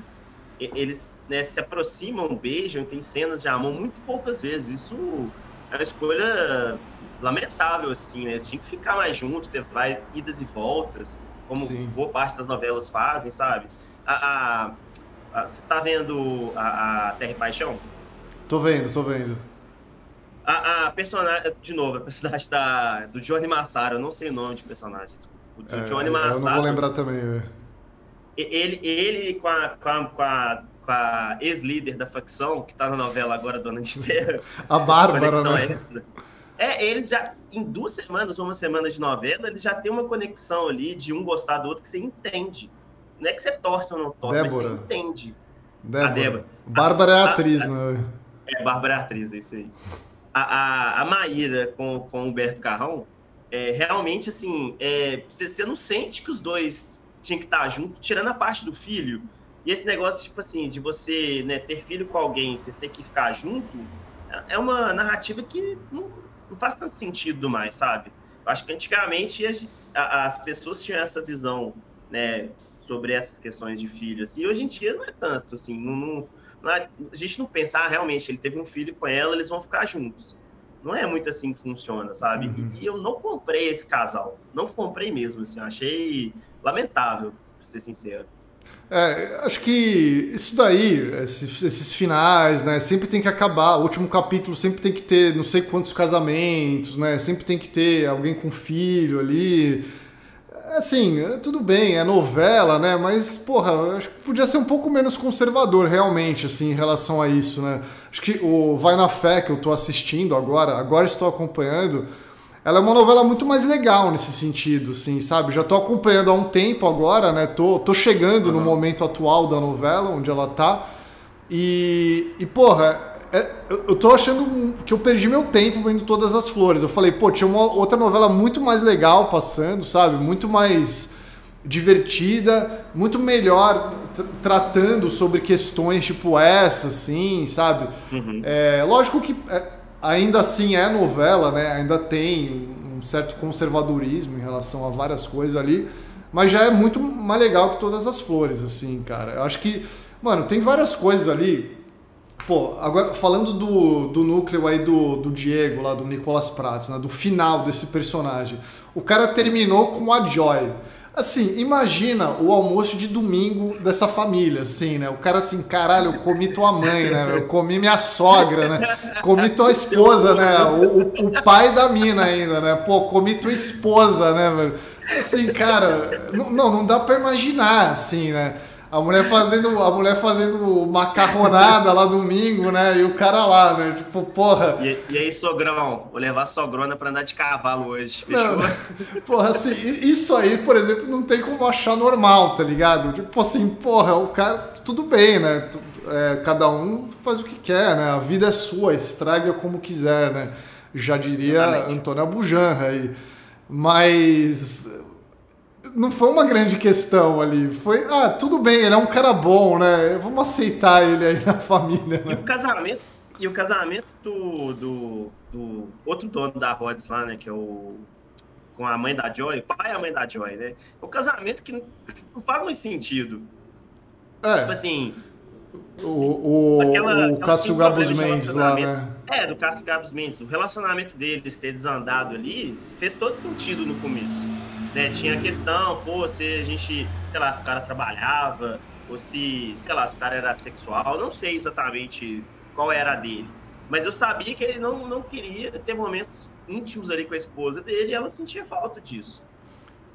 eles né, se aproximam, beijam, tem cenas de amor muito poucas vezes. Isso é uma escolha lamentável, assim, né? Eles tinham que ficar mais juntos, ter vai, idas e voltas, como Sim. boa parte das novelas fazem, sabe? A, a, a você tá vendo a, Terra e Paixão? Tô vendo, tô vendo. A, personagem, de novo, a personagem da, do Johnny Massaro, eu não sei o nome de personagem, desculpa. O é, Johnny Massaro. Eu não vou lembrar também, velho. Ele, ele com a, com a, com a, com a ex-líder da facção, que tá na novela agora, Dona de Terra. a Bárbara, né? É, eles já, em duas semanas ou uma semana de novela, eles já têm uma conexão ali de um gostar do outro que você entende. Não é que você torce ou não torce, Débora. mas você entende. Débora. A Débora. Bárbara é atriz, a, né? É, Bárbara é atriz, é isso aí. A, a, a Maíra com, com o Humberto Carrão, é, realmente, assim, é, você, você não sente que os dois tinham que estar juntos, tirando a parte do filho, E esse negócio, tipo assim, de você né, ter filho com alguém, você ter que ficar junto, é uma narrativa que não, não faz tanto sentido mais, sabe? Eu acho que antigamente as pessoas tinham essa visão, né, sobre essas questões de filho, assim, e hoje em dia não é tanto, assim, não, não, não é, a gente não pensa, ah, realmente, ele teve um filho com ela, eles vão ficar juntos. Não é muito assim que funciona, sabe? Uhum. E, e, eu não comprei esse casal, não comprei mesmo, assim, achei lamentável, pra ser sincero. É, acho que isso daí, esses, esses, finais, né? Sempre tem que acabar. O último capítulo sempre tem que ter não sei quantos casamentos, né? Sempre tem que ter alguém com filho ali. Assim, é, tudo bem, é novela, né? Mas, porra, acho que podia ser um pouco menos conservador, realmente, assim, em relação a isso, né? Acho que o Vai na Fé, que eu tô assistindo agora, agora estou acompanhando, ela é uma novela muito mais legal nesse sentido, assim, sabe? Já tô acompanhando há um tempo agora, né? Tô, tô chegando uhum. no momento atual da novela, onde ela tá. E, e porra, é, eu tô achando que eu perdi meu tempo vendo todas as flores. Eu falei, pô, tinha uma outra novela muito mais legal passando, sabe? Muito mais divertida, muito melhor tratando sobre questões tipo essa, assim, sabe? Uhum. É, lógico que é, ainda assim é novela, né? Ainda tem um certo conservadorismo em relação a várias coisas ali, mas já é muito mais legal que todas as flores, assim, cara. Eu acho que, mano, tem várias coisas ali. Pô, agora falando do, do núcleo aí do, do Diego, lá do Nicolas Prats, né? Do final desse personagem. O cara terminou com a Joy. Assim, imagina o almoço de domingo dessa família, assim, né? O cara assim, caralho, eu comi tua mãe, né? Eu comi minha sogra, né? Comi tua esposa, né? O, o, pai da mina ainda, né? Pô, comi tua esposa, né, velho? Assim, cara, não, não dá pra imaginar, assim, né? A mulher fazendo, a mulher fazendo macarronada lá domingo, né? E o cara lá, né? Tipo, porra. E, e aí, sogrão? Vou levar a sogrona pra andar de cavalo hoje. Fechou? Não, porra, assim, isso aí, por exemplo, não tem como achar normal, tá ligado? Tipo assim, porra, o cara, tudo bem, né? É, cada um faz o que quer, né? A vida é sua, estraga como quiser, né? Já diria Antônio Abujanra aí. Mas não foi uma grande questão ali. Foi, ah, tudo bem, ele é um cara bom, né? Vamos aceitar ele aí na família. Né? E o casamento, e o casamento do, do, do, outro dono da Rhodes lá, né? Que é o. Com a mãe da Joy, pai e a mãe da Joy, né? É um casamento que não faz muito sentido. É. Tipo assim. O, o, aquela, o Cássio Gabos Mendes lá, né? É, do Cássio Gabos Mendes. O relacionamento deles ter desandado ali fez todo sentido no começo. Né? Tinha a questão, pô, se a gente, sei lá, se o cara trabalhava, ou se, sei lá, se o cara era sexual, não sei exatamente qual era a dele. Mas eu sabia que ele não, não queria ter momentos íntimos ali com a esposa dele e ela sentia falta disso.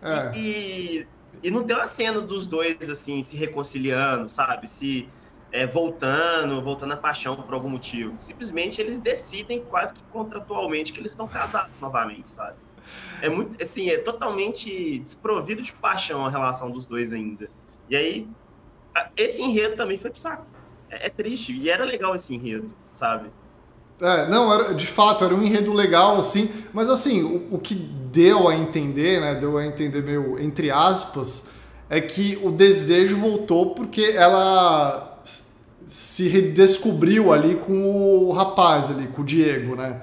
É. E, e não tem uma cena dos dois, assim, se reconciliando, sabe? Se é, voltando, voltando a paixão por algum motivo. Simplesmente eles decidem quase que contratualmente que eles estão casados novamente, sabe? É muito, assim, é totalmente desprovido de paixão a relação dos dois ainda. E aí, esse enredo também foi pro saco. É, é triste, e era legal esse enredo, sabe? É, não, era, de fato, era um enredo legal, assim, mas assim, o, o, que deu a entender, né, deu a entender meio entre aspas, é que o desejo voltou porque ela se redescobriu ali com o rapaz ali, com o Diego, né?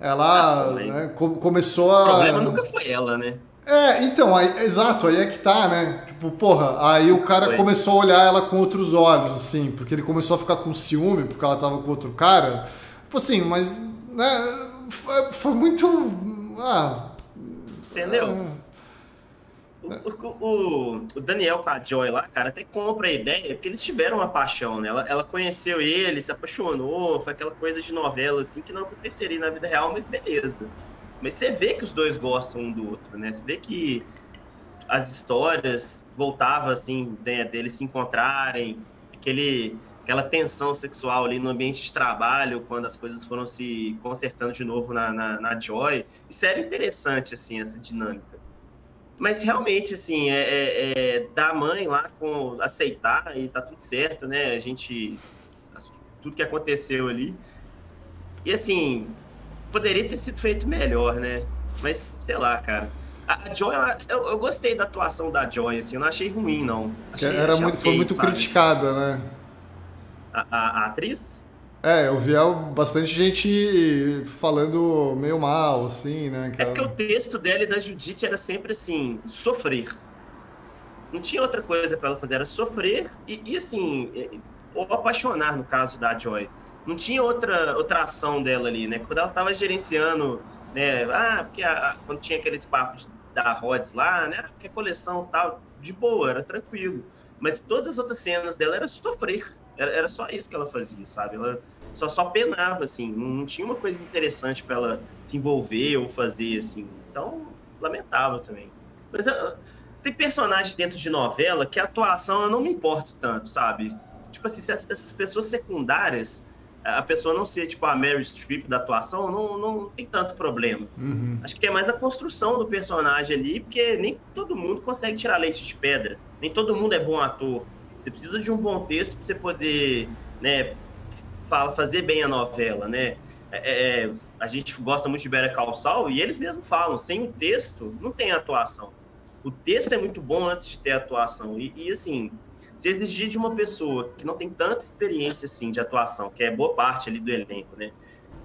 Ela ah, né, começou a. O problema nunca foi ela, né? É, então, aí, exato, aí é que tá, né? Tipo, porra, aí o cara foi. começou a olhar ela com outros olhos, assim, porque ele começou a ficar com ciúme porque ela tava com outro cara. Tipo assim, mas, né, foi, muito. Ah. Entendeu? Ah, o, o, o, Daniel com a Joy lá, cara, até compra a ideia, porque eles tiveram uma paixão, né? Ela, ela conheceu ele, se apaixonou, foi aquela coisa de novela, assim, que não aconteceria na vida real, mas beleza. Mas você vê que os dois gostam um do outro, né? Você vê que as histórias voltavam, assim, né, deles se encontrarem, aquele, aquela tensão sexual ali no ambiente de trabalho, quando as coisas foram se consertando de novo na, na, na Joy. Isso era interessante, assim, essa dinâmica. Mas realmente, assim, é, é, é, da mãe lá com aceitar e tá tudo certo, né? A gente. Tudo que aconteceu ali. E assim, poderia ter sido feito melhor, né? Mas, sei lá, cara. A Joy, eu, eu, gostei da atuação da Joy, assim, eu não achei ruim, não. Achei, Era achei muito, okay, foi muito sabe? criticada, né? A, a, a, atriz? É, eu vi bastante gente falando meio mal, assim, né? É porque o texto dela e da Judite era sempre assim, sofrer. Não tinha outra coisa para ela fazer, era sofrer e, e assim, ou apaixonar, no caso da Joy. Não tinha outra, outra ação dela ali, né? Quando ela estava gerenciando, né? Ah, porque a, quando tinha aqueles papos da Rhodes lá, né? Porque a coleção tal, de boa, era tranquilo. Mas todas as outras cenas dela era sofrer. Era, era só isso que ela fazia, sabe? Ela só, só penava, assim. Não tinha uma coisa interessante para ela se envolver ou fazer, assim. Então, lamentável também. Mas eu, tem personagem dentro de novela que a atuação eu não me importo tanto, sabe? Tipo assim, se essas pessoas secundárias, a pessoa não ser tipo a Mary Streep da atuação, não, não tem tanto problema. Uhum. Acho que é mais a construção do personagem ali, porque nem todo mundo consegue tirar leite de pedra. Nem todo mundo é bom ator. Você precisa de um bom texto para você poder, né, fala, fazer bem a novela, né? É, é, a gente gosta muito de Better Call e eles mesmos falam, sem o texto não tem atuação o texto é muito bom antes de ter atuação. E, e, assim, se exigir de uma pessoa que não tem tanta experiência assim de atuação, que é boa parte ali do elenco, né?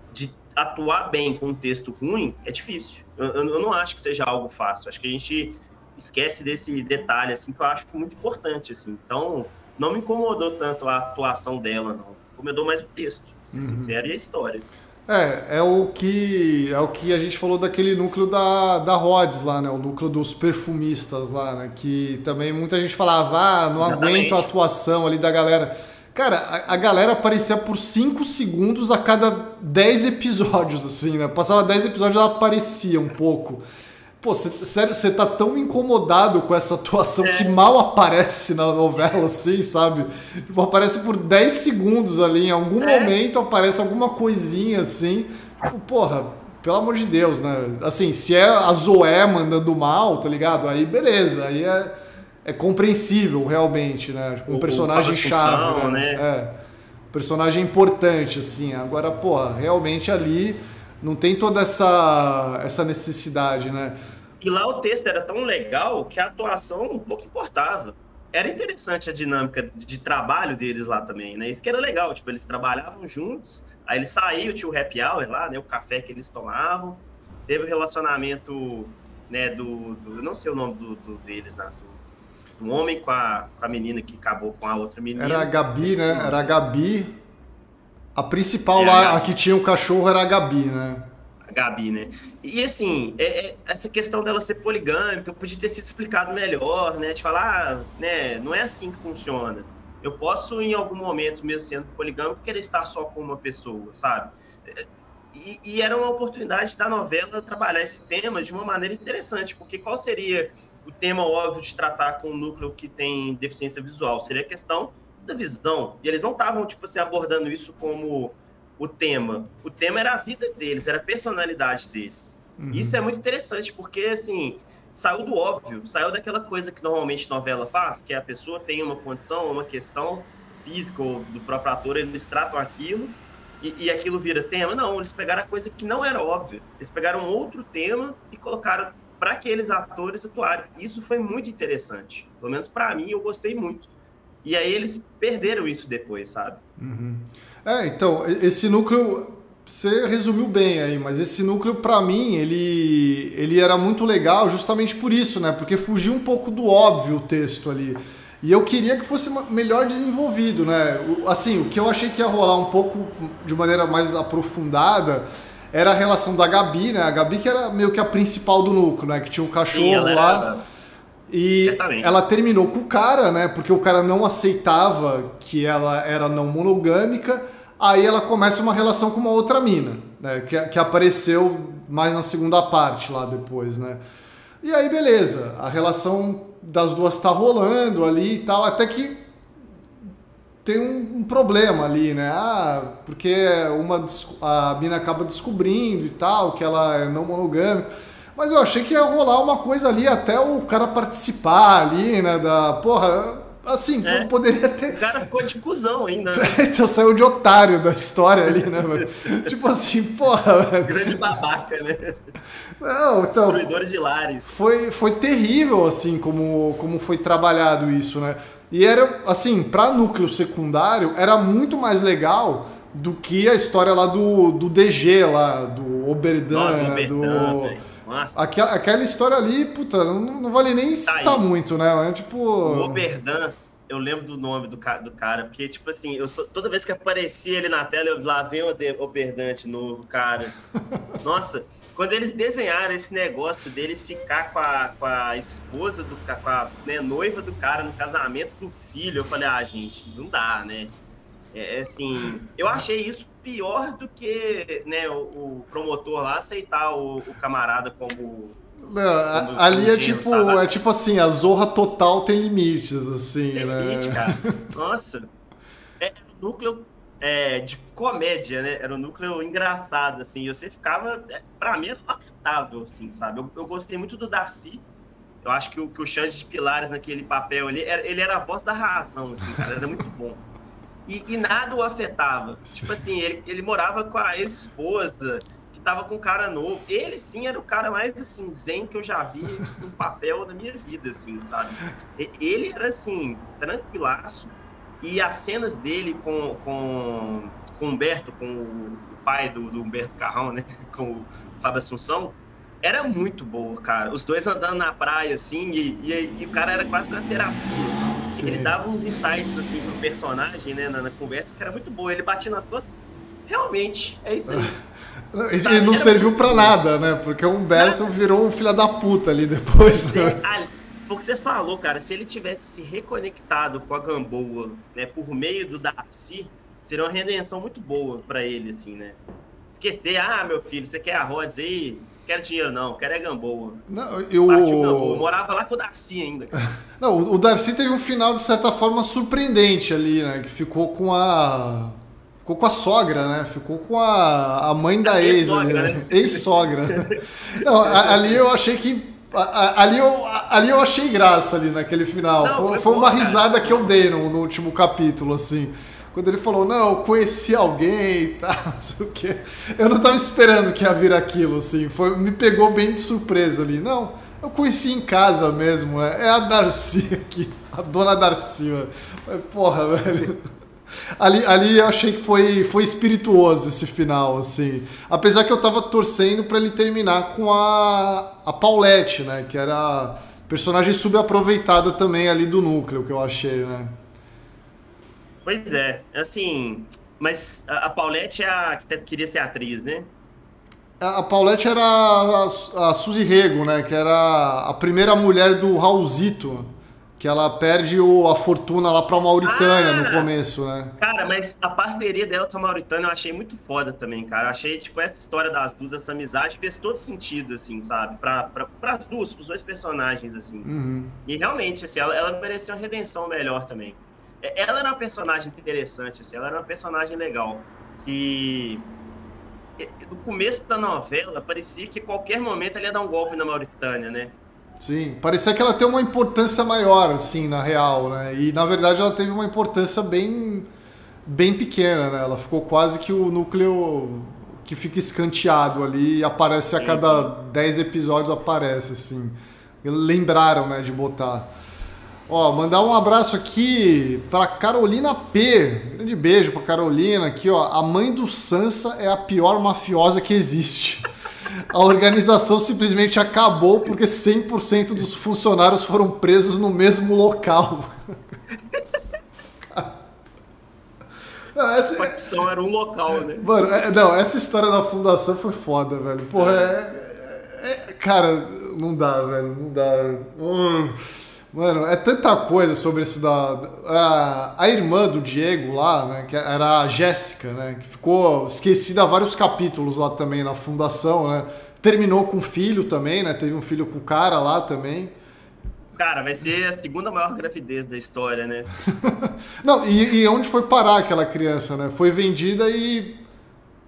De atuar bem com um texto ruim, é difícil. Eu, eu não acho que seja algo fácil. Acho que a gente esquece desse detalhe, assim, que eu acho muito importante, assim. Então, não me incomodou tanto a atuação dela, não. Incomodou mais o texto, pra ser uhum. sincero, e a história. É, é o que é o que a gente falou daquele núcleo da, da Rhodes lá, né? O núcleo dos perfumistas lá, né? Que também muita gente falava, ah, não Exatamente. aguento a atuação ali da galera. Cara, a, a galera aparecia por 5 segundos a cada 10 episódios, assim, né? Passava 10 episódios ela aparecia um pouco. Pô, cê, sério, você tá tão incomodado com essa atuação é. que mal aparece na novela, assim, sabe? Tipo, aparece por 10 segundos ali, em algum é. momento aparece alguma coisinha assim. Tipo, porra, pelo amor de Deus, né? Assim, se é a Zoé mandando mal, tá ligado? Aí beleza, aí é, é compreensível realmente, né? Tipo, um personagem chave, né? né? É. Personagem importante, assim. Agora, porra, realmente ali não tem toda essa, essa necessidade, né? E lá o texto era tão legal que a atuação um pouco importava. Era interessante a dinâmica de trabalho deles lá também, né? Isso que era legal, tipo, eles trabalhavam juntos, aí eles saíam, tinha o happy hour lá, né? O café que eles tomavam. Teve o relacionamento, né, do, do não sei o nome do, do deles, né? Do, do homem com a, com a menina que acabou com a outra menina. Era a Gabi, né? Era a Gabi. A principal é lá, a, a que tinha o cachorro era a Gabi, né? Gabi, né? E assim, é, é, essa questão dela ser poligâmica podia ter sido explicado melhor, né? De falar, ah, né, não é assim que funciona. Eu posso, em algum momento, mesmo sendo poligâmico, querer estar só com uma pessoa, sabe? E, e, era uma oportunidade da novela trabalhar esse tema de uma maneira interessante, porque qual seria o tema óbvio de tratar com um núcleo que tem deficiência visual? Seria a questão da visão. E eles não estavam, tipo assim, abordando isso como o tema. O tema era a vida deles, era a personalidade deles. Uhum. Isso é muito interessante, porque, assim, saiu do óbvio, saiu daquela coisa que normalmente novela faz, que a pessoa tem uma condição, uma questão física ou do próprio ator, eles tratam aquilo e, e aquilo vira tema. Não, eles pegaram a coisa que não era óbvia. Eles pegaram outro tema e colocaram para aqueles atores atuarem. Isso foi muito interessante. Pelo menos para mim, eu gostei muito. E aí eles perderam isso depois, sabe? Uhum. É, então, esse núcleo, você resumiu bem aí, mas esse núcleo, para mim, ele, ele era muito legal justamente por isso, né? Porque fugiu um pouco do óbvio o texto ali. E eu queria que fosse melhor desenvolvido, né? Assim, o que eu achei que ia rolar um pouco de maneira mais aprofundada era a relação da Gabi, né? A Gabi que era meio que a principal do núcleo, né? Que tinha um cachorro Sim, lá. Era... E Certamente. ela terminou com o cara, né? Porque o cara não aceitava que ela era não monogâmica. Aí ela começa uma relação com uma outra mina, né? Que, que apareceu mais na segunda parte lá depois, né? E aí, beleza, a relação das duas tá rolando ali e tal, até que tem um, um, problema ali, né? Ah, porque uma a mina acaba descobrindo e tal que ela é não monogâmica. Mas eu achei que ia rolar uma coisa ali até o cara participar ali, né? Da porra, Assim, é. poderia ter. O cara ficou de cuzão ainda. Né? então saiu de otário da história ali, né, velho? tipo assim, porra. Grande babaca, né? Não, então. Destruidor de lares. Foi, foi terrível, assim, como, como foi trabalhado isso, né? E era, assim, pra núcleo secundário, era muito mais legal do que a história lá do, do DG, lá, do Oberdan, do. Aquela, aquela história ali, puta, não, não vale nem tá citar tá muito, né? É tipo. O Oberdan, eu lembro do nome do, do cara, porque, tipo assim, eu sou, toda vez que aparecia ele na tela, eu lá vem o Oberdan de novo, cara. Nossa, quando eles desenharam esse negócio dele ficar com a, com a esposa, do, com a né, noiva do cara no casamento do filho, eu falei, ah, gente, não dá, né? É, é assim, eu achei isso pior do que né, o, o promotor lá aceitar o, o camarada como. Não, ali é tipo, é tipo assim, a zorra total tem limites, assim, tem né? Limite, cara. Nossa. É um núcleo é, de comédia, né? Era um núcleo engraçado, assim. Você ficava. É, pra mim, lamentável, assim, sabe? Eu, eu gostei muito do Darcy. Eu acho que o, que o Xande de Pilares naquele papel ali, ele era a voz da razão, assim, cara. Era muito bom. E, e nada o afetava. Tipo assim, ele, ele morava com a ex-esposa, que tava com um cara novo. Ele sim era o cara mais assim, zen que eu já vi no papel da minha vida, assim, sabe? Ele era assim, tranquilaço. E as cenas dele com, com, com Humberto, com o pai do, do Humberto Carrão, né? Com o Fábio Assunção, era muito boa, cara. Os dois andando na praia, assim, e, e, e o cara era quase uma terapia. Sim. Ele dava uns insights assim pro personagem, né, na, na, conversa, que era muito boa. Ele batia nas costas. Realmente, é isso aí. Ele não serviu para nada, né? Porque o Humberto nada. virou um filho da puta ali depois. Né? Porque você falou, cara, se ele tivesse se reconectado com a Gamboa, né, por meio do Darcy, seria uma redenção muito boa para ele, assim, né? Esquecer, ah, meu filho, você quer a Rhodes aí? Quero dinheiro não, quero é Gamboa. Não, eu... Gamboa. morava lá com o Darcy ainda. Não, o Darcy teve um final, de certa forma, surpreendente ali, né? Que ficou com a... Ficou com a sogra, né? Ficou com a, a mãe da ex, né? né? Ex-sogra. não, ali eu achei que ali eu, ali eu achei graça ali naquele final. Não, foi, foi, foi bom, uma risada que eu dei no, no último capítulo, assim. Quando ele falou, não, eu conheci alguém e tal, não sei o quê. Eu não tava esperando que ia vir aquilo, assim. Foi, me pegou bem de surpresa ali. Não, eu conheci em casa mesmo. É, é a Darcy aqui, a dona Darcy. Porra, velho. Ali, ali eu achei que foi, foi espirituoso esse final, assim. Apesar que eu tava torcendo para ele terminar com a, a Paulette, né? Que era personagem subaproveitada também ali do núcleo, que eu achei, né? Pois é, assim, mas a, Paulette é a que queria ser atriz, né? A Paulette era a, a Suzy Rego, né? Que era a primeira mulher do Raulzito, que ela perde o, a fortuna lá pra Mauritânia ah, no começo, né? Cara, mas a parceria dela com a Mauritânia eu achei muito foda também, cara. Eu achei, tipo, essa história das duas, essa amizade fez todo sentido, assim, sabe? Pra, pra, pras duas, pros dois personagens, assim. Uhum. E realmente, assim, ela, ela merecia uma redenção melhor também. Ela era uma personagem interessante, assim, ela era uma personagem legal. Que no começo da novela parecia que qualquer momento ela ia dar um golpe na Mauritânia, né? Sim, parecia que ela tem uma importância maior, assim, na real, né? E na verdade ela teve uma importância bem, bem pequena, né? Ela ficou quase que o núcleo que fica escanteado ali e aparece a cada 10 episódios aparece, assim. Lembraram, né, de botar. Ó, mandar um abraço aqui para Carolina P. Grande beijo para Carolina aqui, ó. A mãe do Sansa é a pior mafiosa que existe. A organização simplesmente acabou porque 100% dos funcionários foram presos no mesmo local. Não, essa... A facção era um local, né? Mano, é, não, essa história da fundação foi foda, velho. Porra, é, é, é cara, não dá, velho, não dá. Hum. Mano, é tanta coisa sobre isso da. A, a irmã do Diego lá, né? Que era a Jéssica, né? Que ficou esquecida há vários capítulos lá também na fundação, né? Terminou com filho também, né? Teve um filho com o cara lá também. Cara, vai ser a segunda maior gravidez da história, né? não, e, e, onde foi parar aquela criança, né? Foi vendida e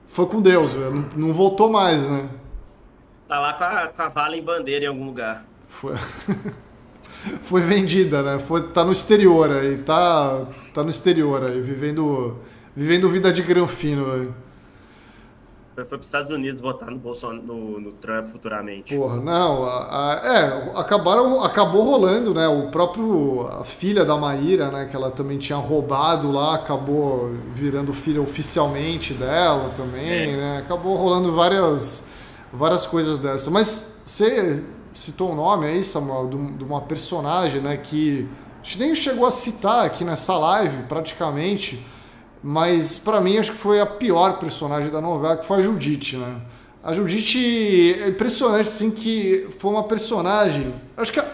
foi com Deus, não, não voltou mais, né? Tá lá com a, com a vala em bandeira em algum lugar. Foi. foi vendida, né? Foi, tá no exterior aí, tá, tá no exterior aí, vivendo, vivendo vida de granfino aí. Foi para os Estados Unidos votar no, Bolsonaro, no, no Trump futuramente. Porra, não. A, a, é, acabaram, acabou rolando, né? O próprio. A filha da Maíra, né? Que ela também tinha roubado lá, acabou virando filha oficialmente dela também, é. né? Acabou rolando várias, várias coisas dessa. Mas você citou o nome aí, Samuel, de uma personagem, né? Que a gente nem chegou a citar aqui nessa live, praticamente mas para mim acho que foi a pior personagem da novela, que foi a Judite, né? A Judite é impressionante, assim, que foi uma personagem. Acho que. A...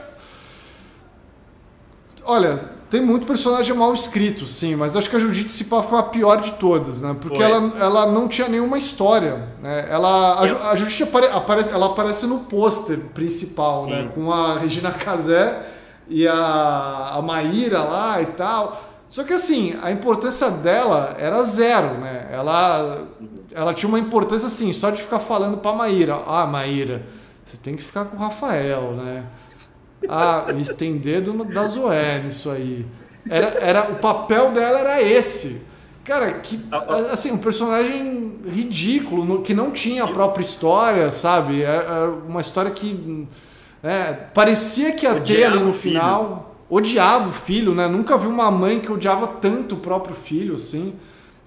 Olha, tem muito personagem mal escrito, sim, mas acho que a Judite Cipá foi a pior de todas, né? Porque ela, ela não tinha nenhuma história, né? Ela, a, a Judite apare, aparece, ela aparece no pôster principal, né? sim. né? Com a Regina Casé e a, a Maíra lá e tal. Só que assim, a importância dela era zero, né? Ela, ela tinha uma importância assim, só de ficar falando pra Maíra. Ah, Maíra, você tem que ficar com o Rafael, né? Ah, tem dedo da Zoé nisso aí. Era, era, o papel dela era esse. Cara, que assim, um personagem ridículo, que não tinha a própria história, sabe? É, é uma história que é, parecia que ia ter ali no final odiava o filho, né? Nunca vi uma mãe que odiava tanto o próprio filho, assim.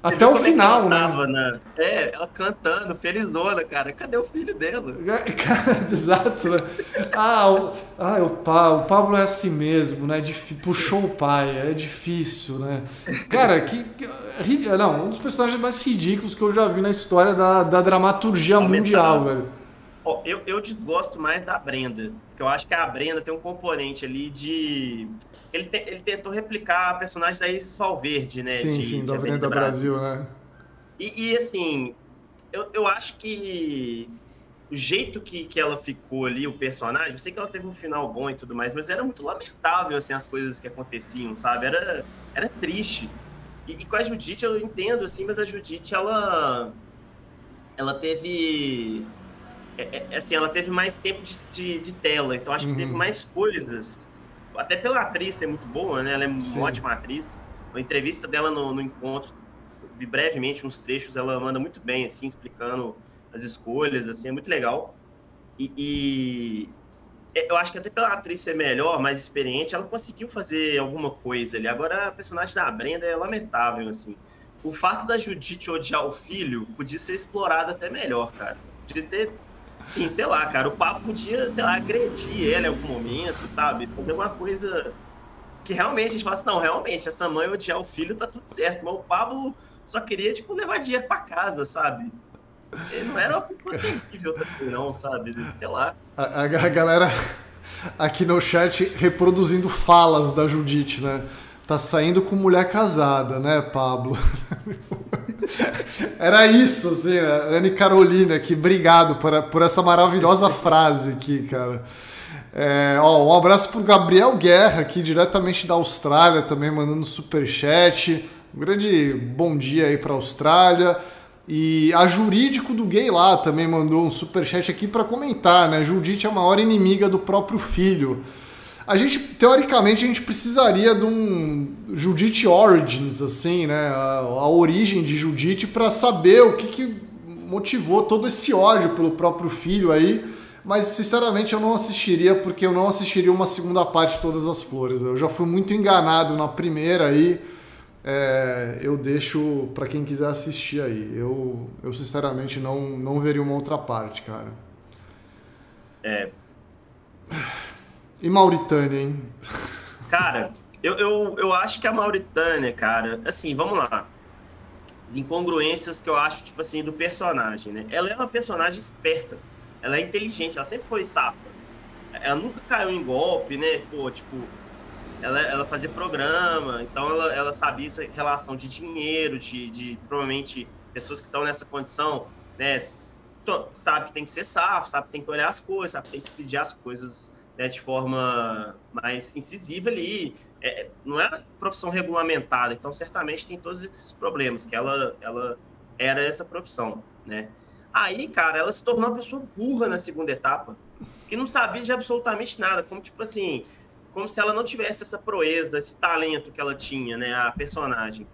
Até o final, né? né? É, ela cantando, felizona, cara. Cadê o filho dela? É, cara, exato, né? Ah, o, ah o, pa, o Pablo é assim mesmo, né? puxou o pai, é difícil, né? Cara, que, que. Não, um dos personagens mais ridículos que eu já vi na história da, da dramaturgia mundial, velho. Oh, eu, eu gosto mais da Brenda, porque eu acho que a Brenda tem um componente ali de. Ele, te, ele tentou replicar a personagem da Isis Valverde, né? Sim, de, sim, da Brenda Brasil, Brasil, né? E, e, assim, eu, eu acho que o jeito que, que ela ficou ali, o personagem, eu sei que ela teve um final bom e tudo mais, mas era muito lamentável, assim, as coisas que aconteciam, sabe? Era, era triste. E, e com a Judite eu entendo, assim, mas a Judite, ela. Ela teve é, é, assim, ela teve mais tempo de, de, de tela, então acho que teve uhum. mais coisas. Até pela atriz ser muito boa, né? Ela é Sim. uma ótima atriz. A entrevista dela no, no encontro, vi brevemente uns trechos, ela manda muito bem, assim, explicando as escolhas, assim, é muito legal. E, e, eu acho que até pela atriz ser melhor, mais experiente, ela conseguiu fazer alguma coisa ali. Agora, a personagem da Brenda é lamentável, assim. O fato da Judite odiar o filho podia ser explorado até melhor, cara. Podia ter Sim, sei lá, cara, o papo podia, sei lá, agredir ela em algum momento, sabe? Fazer uma coisa que realmente a gente fala assim, não, realmente, essa mãe odiar o filho tá tudo certo, mas o Pablo só queria, tipo, levar dinheiro pra casa, sabe? Ele não era uma pessoa terrível também, não, sabe? Sei lá. A, a, galera aqui no chat reproduzindo falas da Judite, né? Tá saindo com mulher casada, né, Pablo? Era isso, assim, Anne Carolina, que obrigado por, por essa maravilhosa frase aqui, cara. É, ó, um abraço pro Gabriel Guerra, aqui diretamente da Austrália, também mandando super chat. Um grande bom dia aí para Austrália. E a Jurídico do Gay lá também mandou um super chat aqui para comentar, né? Judite é a maior inimiga do próprio filho. A gente, teoricamente, a gente precisaria de um Judite Origins, assim, né? A, a origem de Judite para saber o que, que motivou todo esse ódio pelo próprio filho aí. Mas, sinceramente, eu não assistiria porque eu não assistiria uma segunda parte de Todas as Flores. Eu já fui muito enganado na primeira aí. É, eu deixo para quem quiser assistir aí. Eu, eu sinceramente não, não veria uma outra parte, cara. É. E Mauritânia, hein? Cara, eu, eu, eu acho que a Mauritânia, cara, assim, vamos lá. As incongruências que eu acho, tipo assim, do personagem, né? Ela é uma personagem esperta. Ela é inteligente, ela sempre foi sapa. Ela nunca caiu em golpe, né? Pô, tipo, ela, ela fazia programa, então ela, ela sabia essa relação de dinheiro, de, de provavelmente pessoas que estão nessa condição, né? Sabe que tem que ser safo, sabe que tem que olhar as coisas, sabe que tem que pedir as coisas né, de forma mais incisiva ali. É, não é profissão regulamentada, então certamente tem todos esses problemas, que ela, ela era essa profissão, né? Aí, cara, ela se tornou uma pessoa burra na segunda etapa, que não sabia de absolutamente nada, como tipo assim, como se ela não tivesse essa proeza, esse talento que ela tinha, né, a personagem.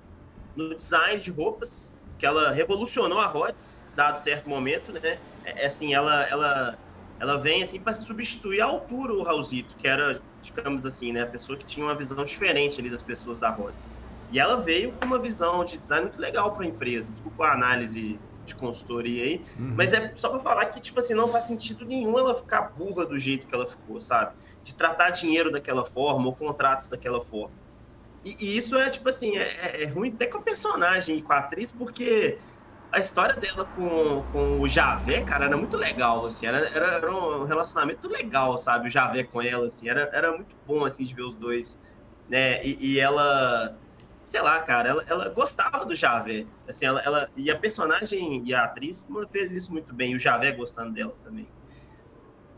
No design de roupas, que ela revolucionou a Rhodes, dado certo momento, né? É, é assim, ela, ela, ela vem assim para substituir a altura o Raulzito, que era, digamos assim, né, a pessoa que tinha uma visão diferente ali das pessoas da Rhodes. E ela veio com uma visão de design muito legal para a empresa, desculpa a análise de consultoria aí, uhum. mas é só para falar que, tipo assim, não faz sentido nenhum ela ficar burra do jeito que ela ficou, sabe? De tratar dinheiro daquela forma, ou contratos daquela forma. E, e isso é, tipo assim, é, é, é, ruim até com a personagem e com a atriz, porque a história dela com, com o Javé, cara, era muito legal, assim, era, era, um relacionamento legal, sabe? O Javé com ela, assim, era, era muito bom, assim, de ver os dois, né? E, e ela sei lá, cara, ela, ela gostava do Javé. Assim, ela, ela, e a personagem e a atriz fez isso muito bem, o Javé gostando dela também.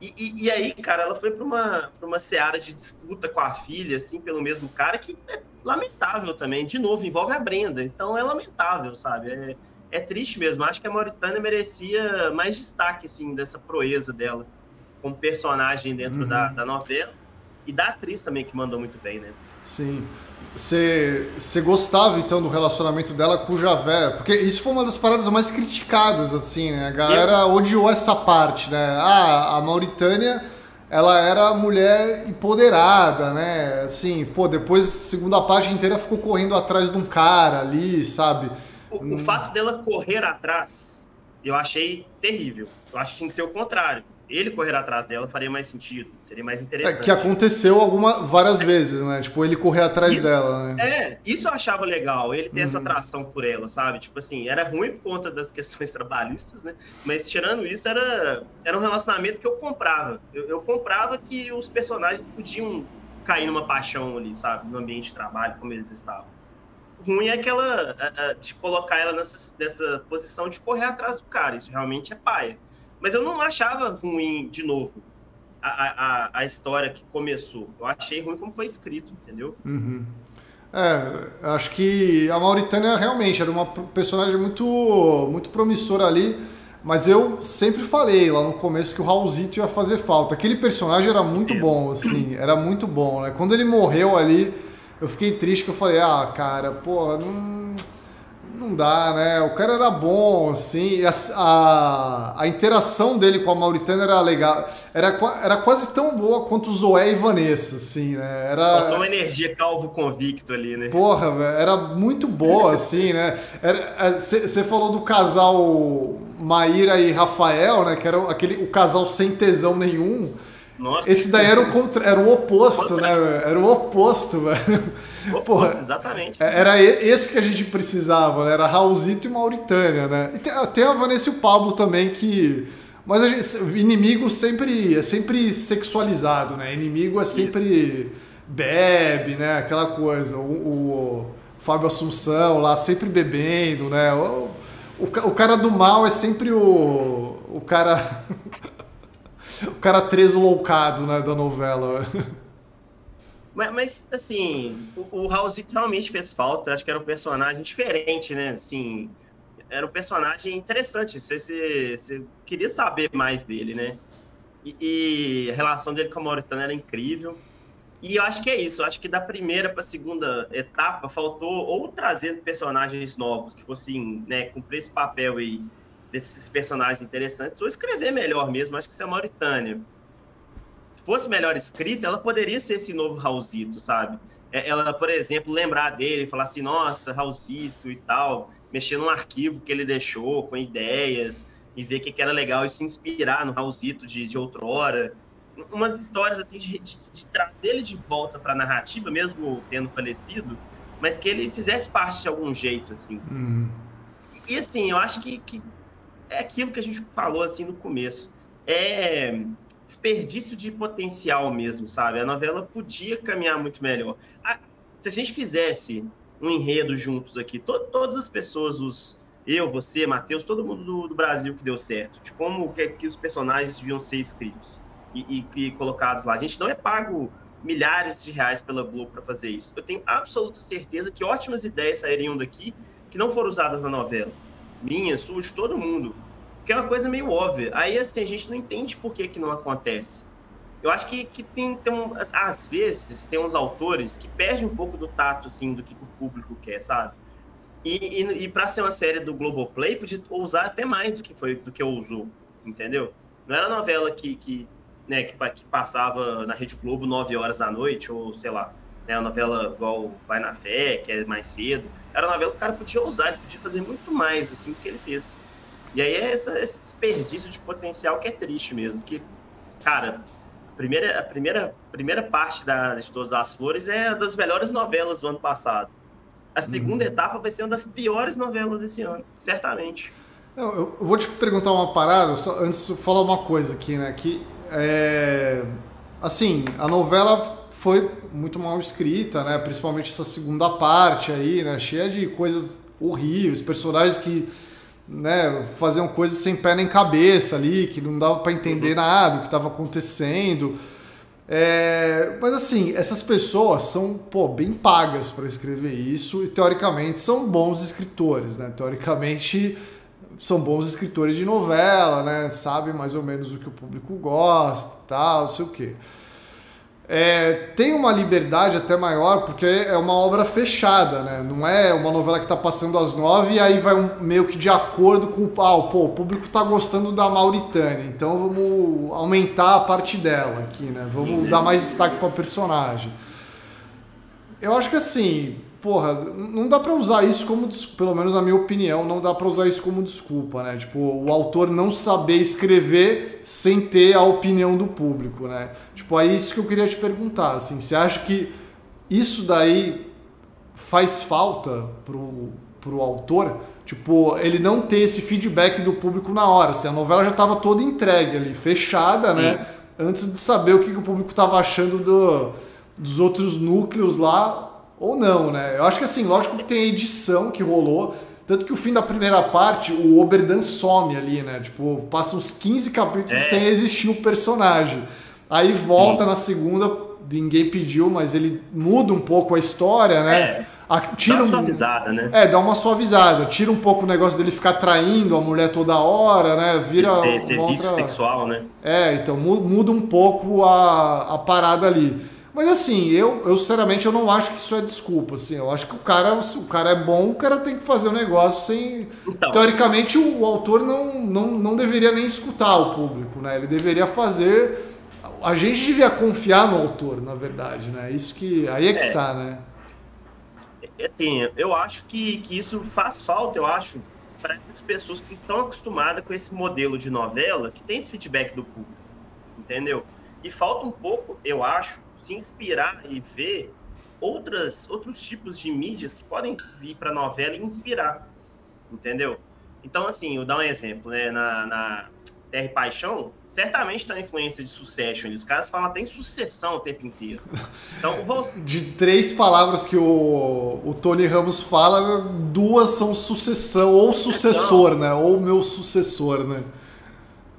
E, e, e aí, cara, ela foi para uma, pra uma seara de disputa com a filha, assim, pelo mesmo cara, que é lamentável também. De novo, envolve a Brenda. Então é lamentável, sabe? É, é triste mesmo. Acho que a Mauritânia merecia mais destaque, assim, dessa proeza dela como personagem dentro uhum. da, da novela. E da atriz também, que mandou muito bem, né? Sim. Você, gostava então do relacionamento dela com o Javé? Porque isso foi uma das paradas mais criticadas, assim, né? A galera Eu... odiou essa parte, né? Ah, a Mauritânia, ela era mulher empoderada, né? Assim, pô, depois, segunda página inteira ficou correndo atrás de um cara ali, sabe? O, o fato dela correr atrás, eu achei terrível. Eu acho que tinha que ser o contrário ele correr atrás dela faria mais sentido, seria mais interessante. É, que aconteceu alguma, várias vezes, né? Tipo, ele correr atrás isso, dela, né? É, isso eu achava legal, ele ter uhum. essa atração por ela, sabe? Tipo assim, era ruim por conta das questões trabalhistas, né? Mas tirando isso, era, era um relacionamento que eu comprava. Eu, eu comprava que os personagens podiam cair numa paixão ali, sabe? No ambiente de trabalho, como eles estavam. Ruim é aquela, a, a, de colocar ela nessa, nessa posição de correr atrás do cara, isso realmente é paia. Mas eu não achava ruim, de novo, a, a, a história que começou. Eu achei ruim como foi escrito, entendeu? Uhum. É, acho que a Mauritânia realmente era uma personagem muito, muito promissora ali, mas eu sempre falei lá no começo que o Raulzito ia fazer falta. Aquele personagem era muito bom, assim, era muito bom, né? Quando ele morreu ali, eu fiquei triste, que eu falei, ah, cara, pô, não não dá, né? O cara era bom, assim, a, a, a, interação dele com a Mauritânia era legal. Era, era quase tão boa quanto o Zoé e Vanessa, assim, né? Era... Faltou uma energia calvo convicto ali, né? Porra, velho, era muito boa, assim, né? Você é, falou do casal Maíra e Rafael, né? Que era aquele, o casal sem tesão nenhum. Nossa. Esse daí era o, contra... era o oposto, né? Era o oposto, velho. Porra, exatamente. É, era esse que a gente precisava, né? Era Raulzito e Mauritânia, né? E tem, tem a Vanessa e o Pablo também que. Mas a gente, inimigo sempre é sempre sexualizado, né? Inimigo é sempre Isso. bebe, né? Aquela coisa. O, o, Fábio Assunção lá sempre bebendo, né? O, o, o cara do mal é sempre o, o cara. O cara treslocado né, da novela. Mas, mas, assim, o, o Raulzito realmente fez falta. Acho que era um personagem diferente, né? Assim, era um personagem interessante. Você, você, você queria saber mais dele, né? E, e, a relação dele com a Mauritânia era incrível. E eu acho que é isso. Eu acho que da primeira para a segunda etapa faltou ou trazer personagens novos que fossem né, cumprir esse papel aí desses personagens interessantes, ou escrever melhor mesmo. Acho que isso é a Mauritânia fosse melhor escrita, ela poderia ser esse novo Raulzito, sabe? É, ela, por exemplo, lembrar dele, falar assim, nossa, Raulzito e tal, mexer num arquivo que ele deixou com ideias e ver o que, que era legal e se inspirar no Raulzito de, de outrora. Umas histórias assim de, de, de trazer ele de volta para a narrativa, mesmo tendo falecido, mas que ele fizesse parte de algum jeito, assim. Uhum. E, assim, eu acho que, que é aquilo que a gente falou assim no começo. É desperdício de potencial mesmo, sabe? A novela podia caminhar muito melhor. se a gente fizesse um enredo juntos aqui, to, todas as pessoas, os, eu, você, Matheus, todo mundo do, do, Brasil que deu certo, de como que, que os personagens deviam ser escritos e, e, e, colocados lá. A gente não é pago milhares de reais pela Globo para fazer isso. Eu tenho absoluta certeza que ótimas ideias sairiam daqui que não foram usadas na novela. Minha, sua, de todo mundo que é uma coisa meio óbvia. Aí, assim, a gente não entende por que, que não acontece. eu acho que, que tem, tem um, às vezes tem uns autores que perdem um pouco do tato assim do que, o público quer, sabe? E, e, e para ser uma série do Globoplay, podia usar até mais do que foi do que usou, entendeu? Não era novela que, que, né, que, que passava na Rede Globo 9 horas da noite, ou sei lá, né, uma novela igual Vai na Fé, que é mais cedo. Era uma novela que o cara podia usar, ele podia fazer muito mais assim do que ele fez. E aí é essa, esse desperdício de potencial que é triste mesmo, que, cara, primeira, a primeira, primeira parte da, de Todas as Flores é uma das melhores novelas do ano passado. A segunda uhum. etapa vai ser uma das piores novelas desse ano, certamente. Eu, eu vou te perguntar uma parada, só, antes de falar uma coisa aqui, né? Que, é, assim, a novela foi muito mal escrita, né? Principalmente essa segunda parte aí, né? Cheia de coisas horríveis, personagens que né, faziam coisas sem pé nem cabeça ali, que não dava para entender uhum. nada o que estava acontecendo. É, mas assim, essas pessoas são pô, bem pagas para escrever isso e teoricamente são bons escritores, né? Teoricamente são bons escritores de novela, né? Sabe mais ou menos o que o público gosta, tal, não sei o quê é, tem uma liberdade até maior, porque é uma obra fechada, né? Não é uma novela que está passando às nove e aí vai um, meio que de acordo com ah, pô, o público está gostando da Mauritânia, então vamos aumentar a parte dela aqui, né? Vamos dar mais destaque para personagem. Eu acho que assim, porra, não dá para usar isso como, pelo menos na minha opinião, não dá para usar isso como desculpa, né? Tipo, o autor não saber escrever sem ter a opinião do público, né? Tipo, é isso que eu queria te perguntar, assim, você acha que isso daí faz falta pro, pro autor? Tipo, ele não ter esse feedback do público na hora, assim, a novela já estava toda entregue ali, fechada, Sim. né? Antes de saber o que, que o público estava achando do, dos outros núcleos lá, ou não, né? Eu acho que assim, lógico que tem a edição que rolou. Tanto que o fim da primeira parte, o Oberdan some ali, né? Tipo, passa uns 15 capítulos é. sem existir o personagem. Aí volta Sim. na segunda, ninguém pediu, mas ele muda um pouco a história, né? É. A, tira dá uma suavizada, né? É, dá uma suavizada. Tira um pouco o negócio dele ficar traindo a mulher toda hora, né? Vira. Ter, ter outra... sexual, né? É, então muda um pouco a, a parada ali. Mas assim, eu, eu sinceramente eu não acho que isso é desculpa. Assim, eu acho que o cara, o cara é bom, o cara tem que fazer o negócio sem. Então. Teoricamente, o, o, autor não, não, não deveria nem escutar o público, né? Ele deveria fazer. A gente devia confiar no autor, na verdade, né? Isso que. Aí é que é. tá, né? Assim, eu acho que, que isso faz falta, eu acho, para essas pessoas que estão acostumadas com esse modelo de novela que tem esse feedback do público. Entendeu? E falta um pouco, eu acho, se inspirar e ver outras, outros tipos de mídias que podem vir para a novela e inspirar, entendeu? Então, assim, eu dar um exemplo, né? Na, na Terra e Paixão, certamente está a influência de Succession. Os caras falam até em sucessão o tempo inteiro. Então, vou... De três palavras que o, o Tony Ramos fala, duas são sucessão, ou sucessor, né? Ou meu sucessor, né?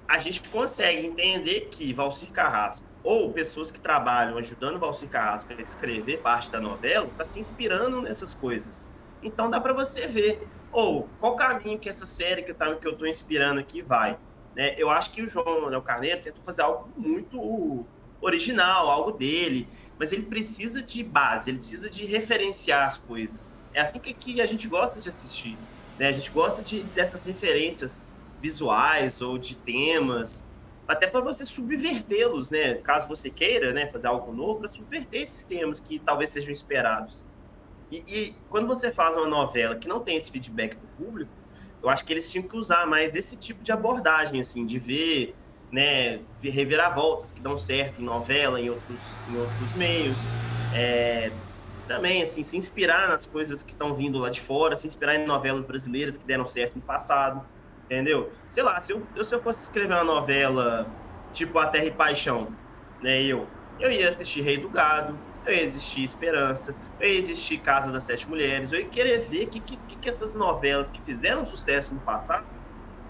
A gente consegue entender que Valcir Carrasco ou pessoas que trabalham ajudando o Valcir Carrasco a escrever parte da novela, está se inspirando nessas coisas. Então dá para você ver, ou qual caminho que essa série que tá, que eu estou inspirando aqui vai. Né? Eu acho que o João Léo Carneiro tentou fazer algo muito original, algo dele, mas ele precisa de base, ele precisa de referenciar as coisas. É assim que, que a gente gosta de assistir. Né? A gente gosta de, dessas referências visuais ou de temas até para você subvertê-los, né? Caso você queira, né, fazer algo novo, para subverter esses temas que talvez sejam esperados. E, e, quando você faz uma novela que não tem esse feedback do público, eu acho que eles tinham que usar mais desse tipo de abordagem, assim, de ver, né, reviravoltas que dão certo em novela, em outros, em outros meios. É, também, assim, se inspirar nas coisas que estão vindo lá de fora, se inspirar em novelas brasileiras que deram certo no passado. Entendeu? Sei lá, se eu, se eu fosse escrever uma novela tipo A Terra e Paixão, né, eu, eu ia assistir Rei do Gado, eu ia assistir Esperança, eu ia assistir Casa das Sete Mulheres, eu ia querer ver que, que, que essas novelas que fizeram sucesso no passado,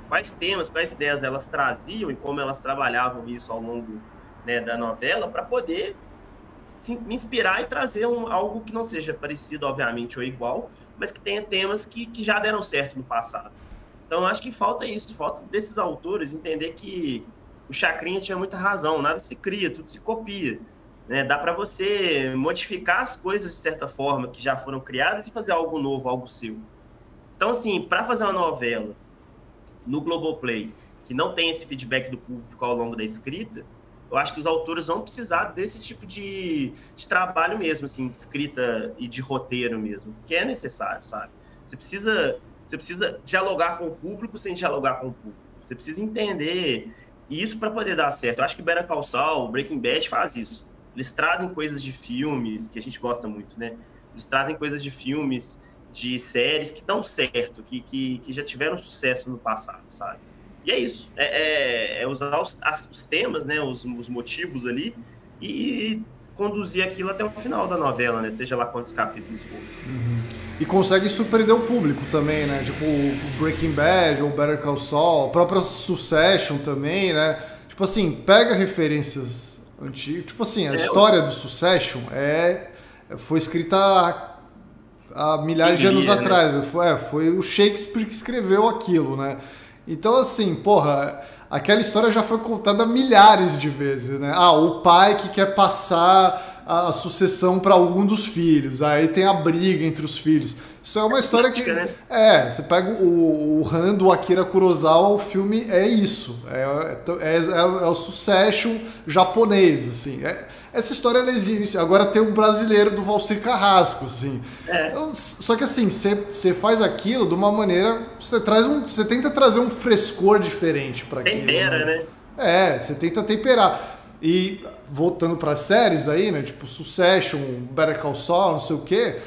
quais temas, quais ideias elas traziam e como elas trabalhavam isso ao longo né, da novela, para poder se, me inspirar e trazer um, algo que não seja parecido, obviamente, ou igual, mas que tenha temas que, que já deram certo no passado. Então, acho que falta isso, falta desses autores entender que o Chacrinha tinha muita razão, nada se cria, tudo se copia. Né? Dá para você modificar as coisas de certa forma que já foram criadas e fazer algo novo, algo seu. Então, assim, para fazer uma novela no Globoplay que não tem esse feedback do público ao longo da escrita, eu acho que os autores vão precisar desse tipo de, de trabalho mesmo, assim, de escrita e de roteiro mesmo, que é necessário, sabe? Você precisa, você precisa dialogar com o público sem dialogar com o público. Você precisa entender isso para poder dar certo. Eu acho que Better Call Saul, Breaking Bad faz isso. Eles trazem coisas de filmes que a gente gosta muito, né? Eles trazem coisas de filmes, de séries que dão certo, que, que, que já tiveram sucesso no passado, sabe? E é isso. É, é, é usar os, as, os, temas, né? Os, os motivos ali e conduzir aquilo até o final da novela, né? Seja lá quantos capítulos for. Uhum. E consegue surpreender o público também, né? Tipo o Breaking Bad ou Better Call Saul, a própria Succession também, né? Tipo assim, pega referências antigo. Tipo assim, a é, história do Succession é, foi escrita há, há milhares de anos né? atrás. Foi, é, foi o Shakespeare que escreveu aquilo, né? Então, assim, porra, aquela história já foi contada milhares de vezes, né? Ah, o pai que quer passar a sucessão para algum dos filhos, aí tem a briga entre os filhos. Isso é uma história que. Né? É, você pega o, o Han do Akira Kurosawa, o filme é isso. É, é, é, é o Succession japonês, assim. É, essa história ela existe. Agora tem o brasileiro do Valcir Carrasco, assim. É. Então, só que assim, você faz aquilo de uma maneira. Você traz um. Você tenta trazer um frescor diferente para aquilo. Tempera, né? né? É, você tenta temperar. E voltando para séries aí, né? Tipo Succession, Better Call Saul, não sei o quê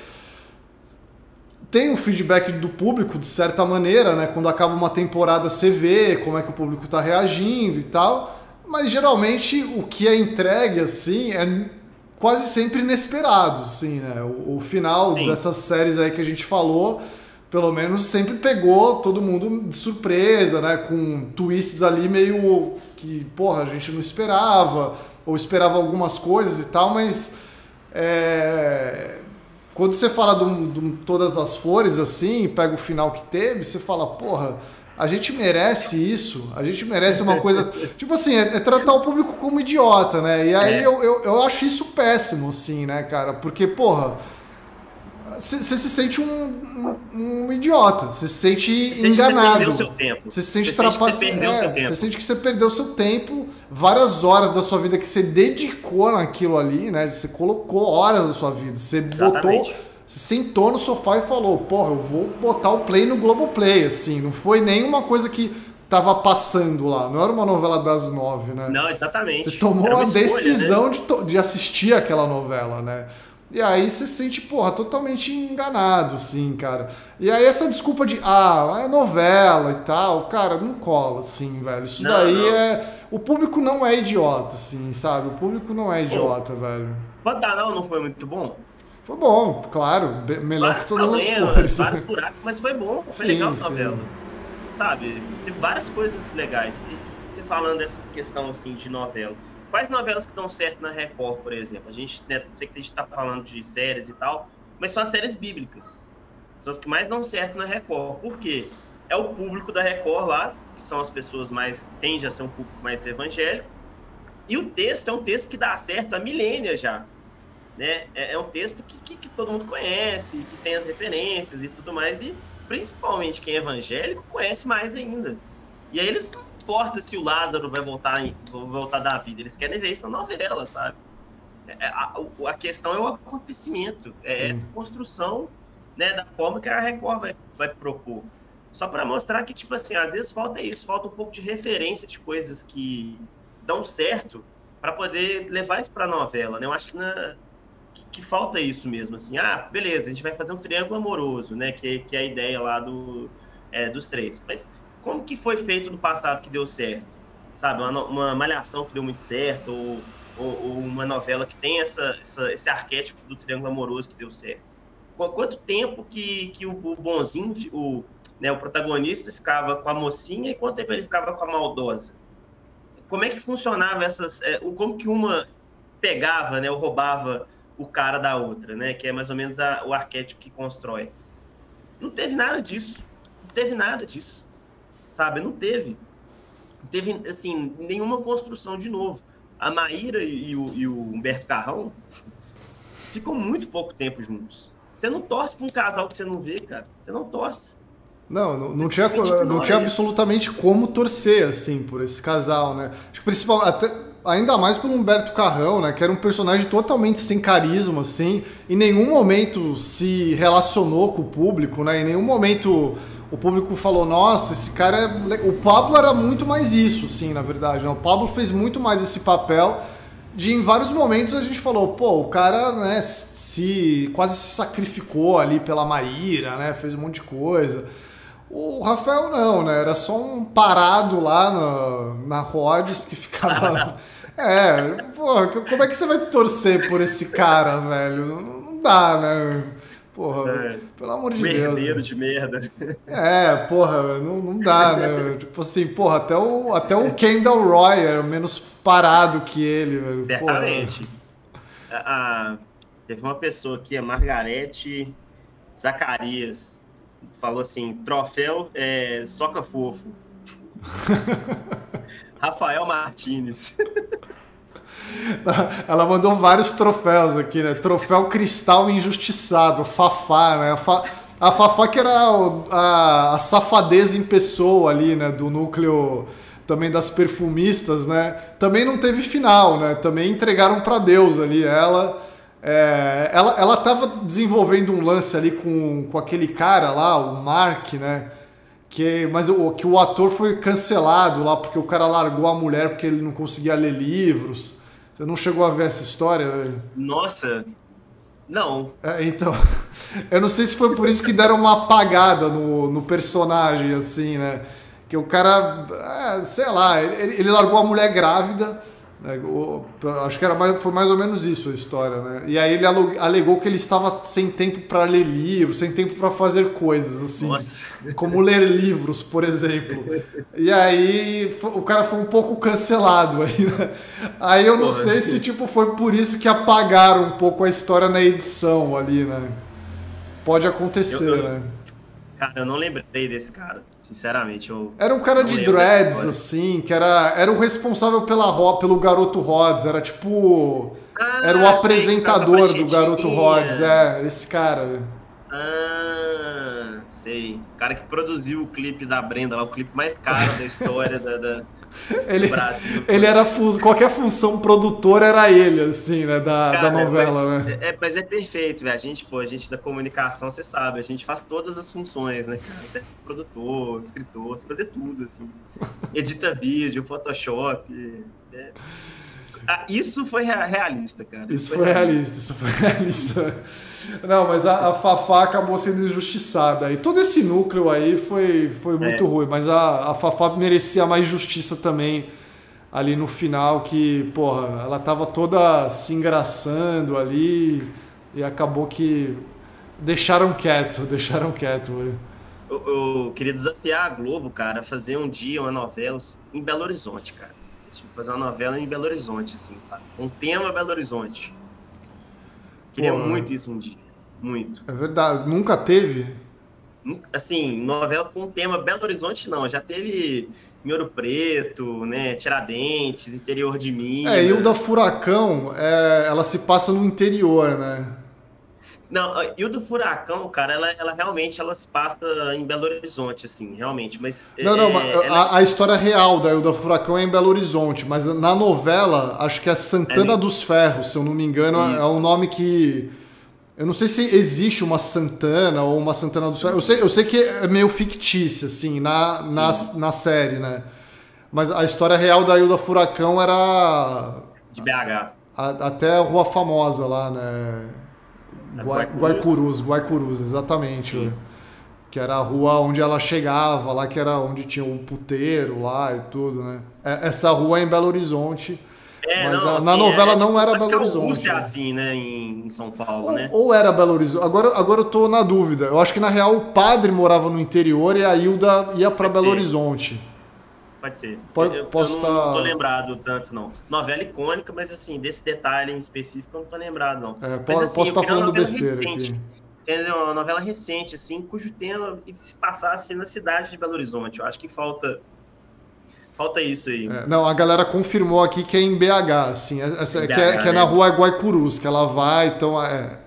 tem o feedback do público de certa maneira, né? Quando acaba uma temporada você vê como é que o público está reagindo e tal. Mas geralmente o que é entregue assim é quase sempre inesperado, assim, né? O, o final Sim. dessas séries aí que a gente falou, pelo menos sempre pegou todo mundo de surpresa, né? Com twists ali meio que, porra, a gente não esperava, ou esperava algumas coisas e tal, mas é, quando você fala de, de todas as flores assim, pega o final que teve, você fala, porra, a gente merece isso, a gente merece uma coisa. tipo assim, é, é, tratar o público como idiota, né? E aí é. eu, eu, eu, acho isso péssimo, assim, né, cara? Porque, porra. Você se sente um, um, um idiota, você se sente cê enganado. Você seu tempo. Você se sente trapaceado. Você sente que você perdeu seu tempo, várias horas da sua vida que você dedicou naquilo ali, né? Você colocou horas da sua vida. Você botou. Você sentou no sofá e falou, porra, eu vou botar o play no Globoplay, assim. Não foi nenhuma coisa que tava passando lá. Não era uma novela das nove, né? Não, exatamente. Você tomou a decisão né? de, de assistir aquela novela, né? E aí você se sente, porra, totalmente enganado, assim, cara. E aí essa desculpa de, ah, é novela e tal, cara, não cola, assim, velho. Isso não, daí não. é. O público não é idiota, assim, sabe? O público não é idiota, Pô, velho. Pantanal não foi muito bom? Foi bom, claro. Melhor vários que todas as flores. Vários buracos, mas foi bom. Foi sim, legal a novela. Sabe? Tem várias coisas legais. E você falando dessa questão, assim, de novela Quais novelas que dão certo na Record, por exemplo? A gente, né, sei que a gente está falando de séries e tal, mas são as séries bíblicas. São as que mais dão certo na Record. Por quê? É o público da Record lá, que são as pessoas mais. tende a ser um público mais evangélico. E o texto é um texto que dá certo há milênios já. Né? É, é um texto que, que, que, todo mundo conhece, que tem as referências e tudo mais. E principalmente quem é evangélico conhece mais ainda. E aí eles importa se o Lázaro vai voltar, em, voltar da vida, eles querem ver isso na novela, sabe? É, é, a, a questão é o acontecimento, é Sim. essa construção né, da forma que a Record vai, vai propor. Só para mostrar que, tipo assim, às vezes falta isso, falta um pouco de referência de coisas que dão certo para poder levar isso para a novela, né? Eu acho que, na, que, que, falta isso mesmo, assim. Ah, beleza, a gente vai fazer um triângulo amoroso, né? Que, que é a ideia lá do, é, dos três. Mas como que foi feito no passado que deu certo? Sabe, uma, uma malhação que deu muito certo, ou, ou, ou uma novela que tem essa, essa, esse arquétipo do triângulo amoroso que deu certo. Quanto tempo que, que o, o bonzinho, o, né, o protagonista ficava com a mocinha e quanto tempo ele ficava com a maldosa? Como é que funcionava essas... É, como que uma pegava, né, ou roubava o cara da outra, né, que é mais ou menos a, o arquétipo que constrói. Não teve nada disso. Não teve nada disso sabe? Não teve. teve, assim, nenhuma construção de novo. A Maíra e o, e o Humberto Carrão ficam muito pouco tempo juntos. Você não torce pra um casal que você não vê, cara. Você não torce. Não, não, não tinha, não tinha absolutamente como torcer, assim, por esse casal, né? Acho que principal, até, ainda mais pelo Humberto Carrão, né? Que era um personagem totalmente sem carisma, assim. Em nenhum momento se relacionou com o público, né? Em nenhum momento o público falou, nossa, esse cara é... O Pablo era muito mais isso, assim, na verdade. Né? O Pablo fez muito mais esse papel de em vários momentos a gente falou, pô, o cara, né, se quase se sacrificou ali pela Maíra, né? Fez um monte de coisa. O Rafael não, né? Era só um parado lá na, na Rhodes que ficava. É, porra, como é que você vai torcer por esse cara, velho? Não, não dá, né? Porra, é, pelo amor de merdeiro Deus. Merdeiro de merda. É, porra, não, não dá, né? tipo assim, porra, até o, até o Kendall Roy era menos parado que ele, velho. Certamente. A, a, teve uma pessoa aqui, a Margarete Zacarias falou assim: troféu é, soca fofo. Rafael Martinez. Ela mandou vários troféus aqui, né? Troféu Cristal Injustiçado, Fafá, né? A, Fa... a Fafá que era a, a safadeza em pessoa ali, né? Do núcleo também das perfumistas, né? Também não teve final, né? Também entregaram para Deus ali. Ela é, ela, ela tava desenvolvendo um lance ali com, com aquele cara lá, o Mark, né? Que, mas o, que o ator foi cancelado lá porque o cara largou a mulher porque ele não conseguia ler livros. Você não chegou a ver essa história? Nossa, não. É, então, eu não sei se foi por isso que deram uma apagada no, no personagem, assim, né? Que o cara, é, sei lá, ele, ele largou a mulher grávida acho que era mais, foi mais ou menos isso a história, né? E aí ele alegou que ele estava sem tempo para ler livros, sem tempo para fazer coisas, assim, Nossa. como ler livros, por exemplo. E aí o cara foi um pouco cancelado aí, né? Aí eu não sei se tipo foi por isso que apagaram um pouco a história na edição ali, né? Pode acontecer, eu, eu, né? Cara, eu não lembrei desse cara. Sinceramente, eu. Era um cara de dreads, assim, que era, era o responsável pela, pelo Garoto Rods. Era tipo. Ah, era o apresentador do Garoto Rods. É, esse cara. Ah, sei. O cara que produziu o clipe da Brenda lá, o clipe mais caro da história da, da ele, ele era qualquer função produtora era ele, assim, né, da, Cara, da novela, mas, né? É, mas é perfeito, velho. A gente, pô, a gente da comunicação, você sabe, a gente faz todas as funções, né, cara? Você é produtor, escritor, você fazer tudo, assim. Edita vídeo, Photoshop. É... Ah, isso foi realista, cara. Isso, foi, realista, realista, isso foi realista. Não, mas a, a, Fafá acabou sendo injustiçada. E todo esse núcleo aí foi, foi muito é. ruim. Mas a, a Fafá merecia mais justiça também ali no final, que, porra, ela tava toda se engraçando ali e acabou que deixaram quieto, deixaram quieto. Eu, eu, queria desafiar a Globo, cara, a fazer um dia uma novela em Belo Horizonte, cara. Tipo, fazer uma novela em Belo Horizonte, assim, sabe? Um tema Belo Horizonte. Queria Pô, muito isso um dia. Muito. É verdade. Nunca teve? Assim, novela com tema Belo Horizonte, não. Já teve em Ouro Preto, né? Tiradentes, interior de Minas. É, e o da Furacão, é, ela se passa no interior, né? Não, e o do Furacão, cara, ela, ela realmente ela se passa em Belo Horizonte, assim, realmente. Mas. Não, é, não, ela... a, a, história real da Ilda Furacão é em Belo Horizonte, mas na novela, acho que é Santana é dos Ferros, se eu não me engano, Isso. é um nome que. Eu não sei se existe uma Santana ou uma Santana dos Ferros. Eu sei, eu sei que é meio fictícia, assim, na, na, na série, né? Mas a história real da Ilda Furacão era. De BH. A, até a Rua Famosa lá, né? Guaicurus, Guaicurus, exatamente. Sim. Que era a rua onde ela chegava, lá que era onde tinha o um puteiro lá e tudo, né? É, essa rua é em Belo Horizonte. É, mas não, a, assim, na novela é, não era Belo Horizonte. é assim, né, em, São Paulo, ou, né? Ou era Belo Horizonte. Agora, agora eu tô na dúvida. Eu acho que na real o padre morava no interior e a Hilda ia para Belo ser. Horizonte. Pode ser. Pode, eu, posso eu não estar... tô lembrado tanto, não. Novela icônica, mas assim, desse detalhe em específico eu não tô lembrado, não. É, mas, assim, posso estar falando besteira recente, aqui. Entendeu? Uma novela recente, assim, cujo tema se passasse na cidade de Belo Horizonte. Eu acho que falta Falta isso aí. É, não, a galera confirmou aqui que é em BH, assim, essa, BH, que, é, que é na né? rua Guaicurus, que ela vai, então é,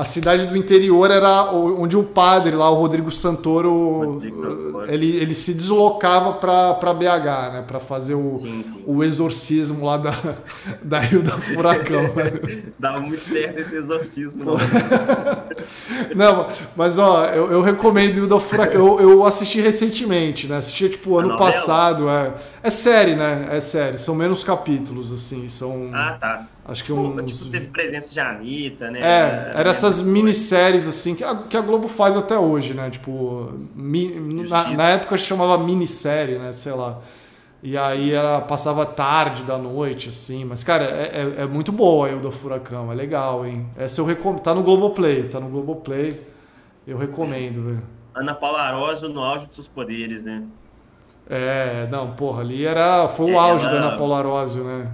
a cidade do interior era onde o padre lá, o Rodrigo Santoro, Rodrigo Santoro. Ele, ele se deslocava para BH, né? Para fazer o, sim, sim. o exorcismo lá da, da Rio da Furacão. Dava muito certo esse exorcismo. Não, não mas ó, eu, eu recomendo Rio da Furacão. Eu, eu, assisti recentemente, né? Assisti tipo ano passado. É, é série, né? É série. São menos capítulos, assim. São. Ah, tá. Acho que tipo, um. Tipo, teve presença de Anitta, né? É, era essas minisséries assim que a, que a Globo faz até hoje, né? Tipo, mi, na, na, época chamava minissérie, né? Sei lá. E aí ela passava tarde da noite, assim. Mas, cara, é, é, é muito boa aí o do Furacão, é legal, hein? Essa eu recomendo. Tá no Globoplay, tá no Globoplay. Eu recomendo, velho. Ana Paula Arósio no auge dos seus poderes, né? É, não, porra, ali era. Foi o auge ela... da Ana Paula Arósio, né?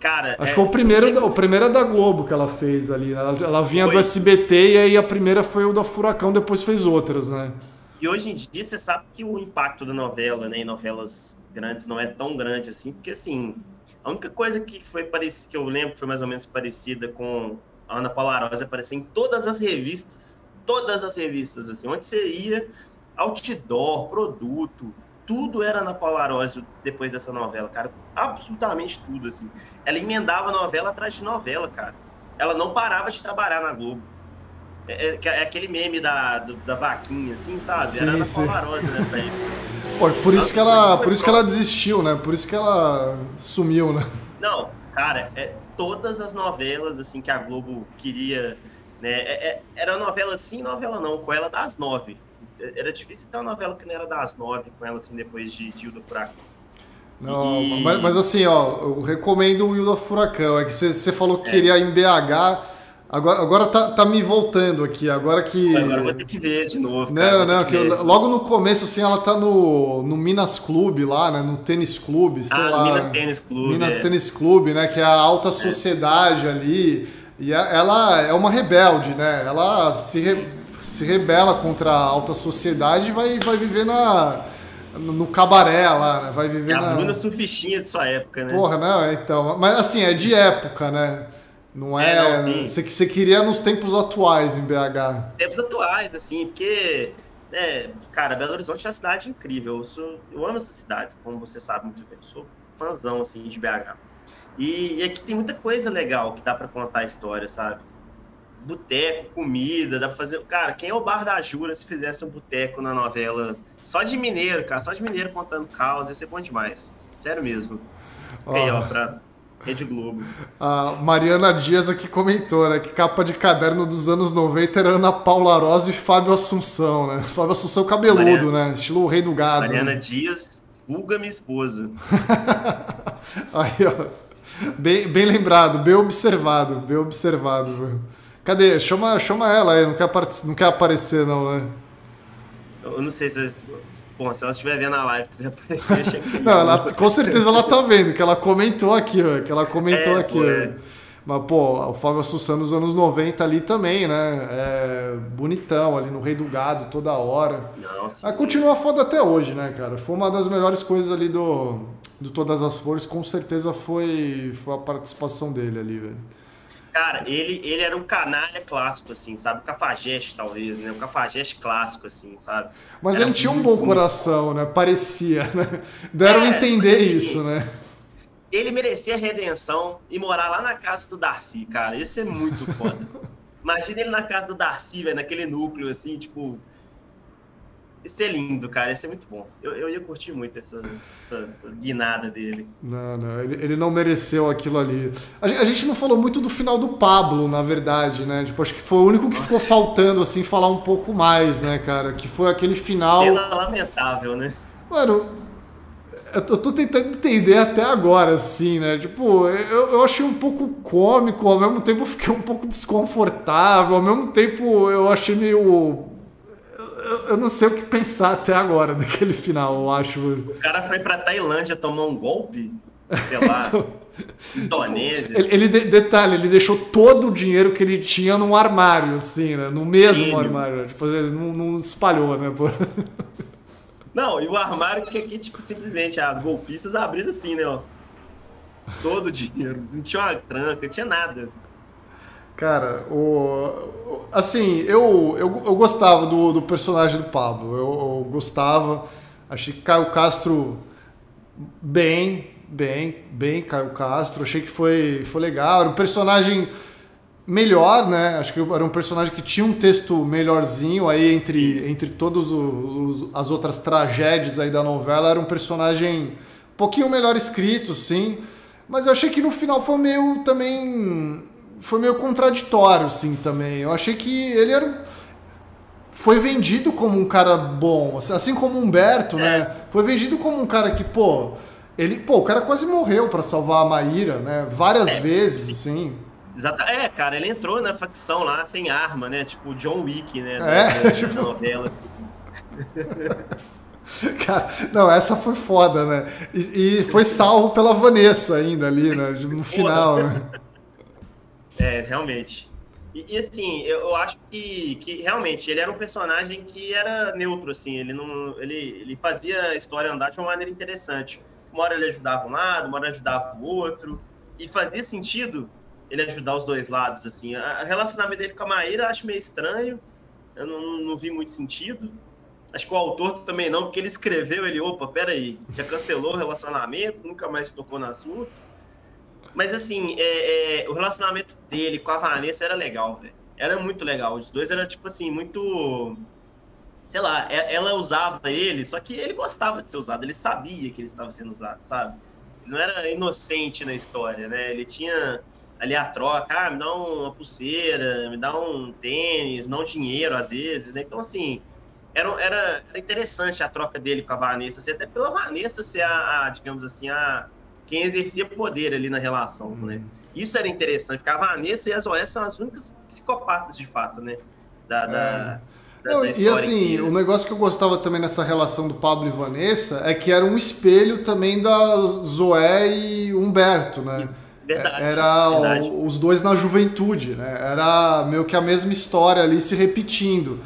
Cara, acho que é, foi o primeiro, sempre... o primeiro é da Globo que ela fez ali. Né? Ela, ela vinha foi. do SBT e aí a primeira foi o da Furacão, depois fez outras, né? E hoje em dia você sabe que o impacto da novela, né, em novelas grandes não é tão grande assim, porque assim, a única coisa que foi parecida, que eu lembro que foi mais ou menos parecida com a Ana Paula Rosa aparecer em todas as revistas, todas as revistas assim, onde você ia, outdoor, produto, tudo era na Polarósio depois dessa novela, cara. Absolutamente tudo, assim. Ela emendava novela atrás de novela, cara. Ela não parava de trabalhar na Globo. É, é, é aquele meme da, do, da vaquinha, assim, sabe? Sim, era na Polarósio nessa época. Assim. Pô, por isso que ela, por isso que ela desistiu, né? Por isso que ela sumiu, né? Não, cara, é, todas as novelas, assim, que a Globo queria... Né, é, é era novela sim, novela não, com ela das nove era difícil ter uma novela que não era das nove com ela, assim, depois de Tio do Furacão. Não, e... mas, mas, assim, ó, eu recomendo o Will Furacão. É que você falou que é. queria em BH. Agora, agora tá, tá me voltando aqui. Agora que. Agora eu vou ter que ver de novo. Não, cara, não, que eu, logo no começo, assim, ela tá no, no Minas Clube lá, né? No Tênis Clube, sei ah, lá. Minas Tênis Clube. Minas é. Tênis Clube, né? Que é a alta é. sociedade é. ali. E ela é uma rebelde, né? Ela se. Re se rebela contra a alta sociedade e vai, vai viver na, no cabaré lá, né? Vai viver é a na... Bruna surfistinha de sua época, né? Porra, não, então. Mas assim, é de época, né? Não é. é não, você, você queria nos tempos atuais em BH. Tempos atuais, assim, porque. É, cara, Belo Horizonte é uma cidade incrível. Eu, sou, eu amo essa cidade, como você sabe muito bem. Eu sou fãzão, assim, de BH. E, e aqui tem muita coisa legal que dá para contar a história, sabe? Boteco, comida, dá pra fazer. Cara, quem é o Bar da Jura se fizesse um boteco na novela? Só de mineiro, cara, só de mineiro contando caos, ia ser bom demais. Sério mesmo. Oh. Aí, ó, pra Rede Globo. A Mariana Dias aqui comentou, né? Que capa de caderno dos anos 90 era Ana Paula Rosa e Fábio Assunção, né? Fábio Assunção cabeludo, Mariana, né? Estilo o rei do gado. Mariana né? Dias, vulga minha esposa. Aí, ó. Bem, bem lembrado, bem observado, bem observado, velho. Cadê? Chama, chama ela aí, não quer, não quer aparecer, não, né? Eu não sei se. Bom, se ela estiver vendo a live, quiser aparecer, Não, ela, com certeza ela tá vendo, que ela comentou aqui, ó, que ela comentou é, aqui. Pô, é. Mas, pô, o Fábio Assunção nos anos 90 ali também, né? É, bonitão, ali no Rei do Gado toda hora. Nossa. continua foda até hoje, né, cara? Foi uma das melhores coisas ali do, do Todas as Flores, com certeza foi, foi a participação dele ali, velho. Cara, ele, ele era um canalha clássico, assim, sabe? O cafajeste, talvez, né? Um cafajeste clássico, assim, sabe? Mas era ele tinha um bom coração, né? Parecia, né? Deram é, entender isso, né? Ele merecia redenção e morar lá na casa do Darcy, cara. Isso é muito foda. Imagina ele na casa do Darcy, velho, naquele núcleo, assim, tipo, isso é lindo, cara. Isso é muito bom. Eu, eu ia curtir muito essa, essa, essa guinada dele. Não, não. Ele, ele não mereceu aquilo ali. A, a, gente não falou muito do final do Pablo, na verdade, né? Tipo, acho que foi o único que ficou faltando, assim, falar um pouco mais, né, cara? Que foi aquele final. Cena lamentável, né? Mano, eu tô, tô, tentando entender até agora, assim, né? Tipo, eu, eu achei um pouco cômico, ao mesmo tempo eu fiquei um pouco desconfortável, ao mesmo tempo eu achei meio eu, não sei o que pensar até agora daquele final, eu acho. O cara foi pra Tailândia tomar um golpe, sei lá. então... Indonésia. Ele, ele, detalhe, ele deixou todo o dinheiro que ele tinha num armário, assim, né? No mesmo armário. Tipo, ele não, não espalhou, né? Não, e o armário que aqui, tipo, simplesmente as golpistas abriram assim, né, ó. Todo o dinheiro. Não tinha uma tranca, não tinha nada. Cara, o, assim, eu, eu, eu gostava do, do personagem do Pablo. Eu, eu gostava. Achei Caio Castro bem, bem, bem Caio Castro. Achei que foi, foi legal. Era um personagem melhor, né? Acho que era um personagem que tinha um texto melhorzinho aí entre, entre todas as outras tragédias aí da novela. Era um personagem um pouquinho melhor escrito, sim. Mas eu achei que no final foi meio também. Foi meio contraditório, sim, também. Eu achei que ele era. Foi vendido como um cara bom, assim como Humberto, né? É. Foi vendido como um cara que, pô. Ele, pô, o cara quase morreu para salvar a Maíra, né? Várias é, vezes, sim. assim. Exato. É, cara, ele entrou na facção lá sem arma, né? Tipo John Wick, né? É, da, tipo... novela. Assim. Cara, não, essa foi foda, né? E, e, foi salvo pela Vanessa ainda ali, né? No final, né? É, realmente. E, e, assim, eu, acho que, que realmente ele era um personagem que era neutro, assim, ele não. Ele, ele fazia a história andar de uma maneira interessante. Uma hora ele ajudava um lado, uma hora ajudava o outro. E fazia sentido ele ajudar os dois lados, assim. O relacionamento dele com a Maíra acho meio estranho. Eu não, não vi muito sentido. Acho que o autor também não, porque ele escreveu, ele, opa, peraí, já cancelou o relacionamento, nunca mais tocou no assunto. Mas assim, é, é, o relacionamento dele com a Vanessa era legal, velho. Era muito legal. Os dois eram, tipo assim, muito. Sei lá, é, ela usava ele, só que ele gostava de ser usado, ele sabia que ele estava sendo usado, sabe? Não era inocente na história, né? Ele tinha ali a troca, ah, me dá uma pulseira, me dá um tênis, me dá um dinheiro às vezes, né? Então, assim, era, era, era interessante a troca dele com a Vanessa, assim, até pela Vanessa ser a, a, digamos assim, a quem exercia poder ali na relação, né? Uhum. Isso era interessante, porque a Vanessa e a Zoé são as únicas psicopatas de fato, né? Da, é. da, Não, e assim, que... o negócio que eu gostava também nessa relação do Pablo e Vanessa é que era um espelho também da Zoé e Humberto, né? Verdade, era verdade. os dois na juventude, né? Era meio que a mesma história ali se repetindo.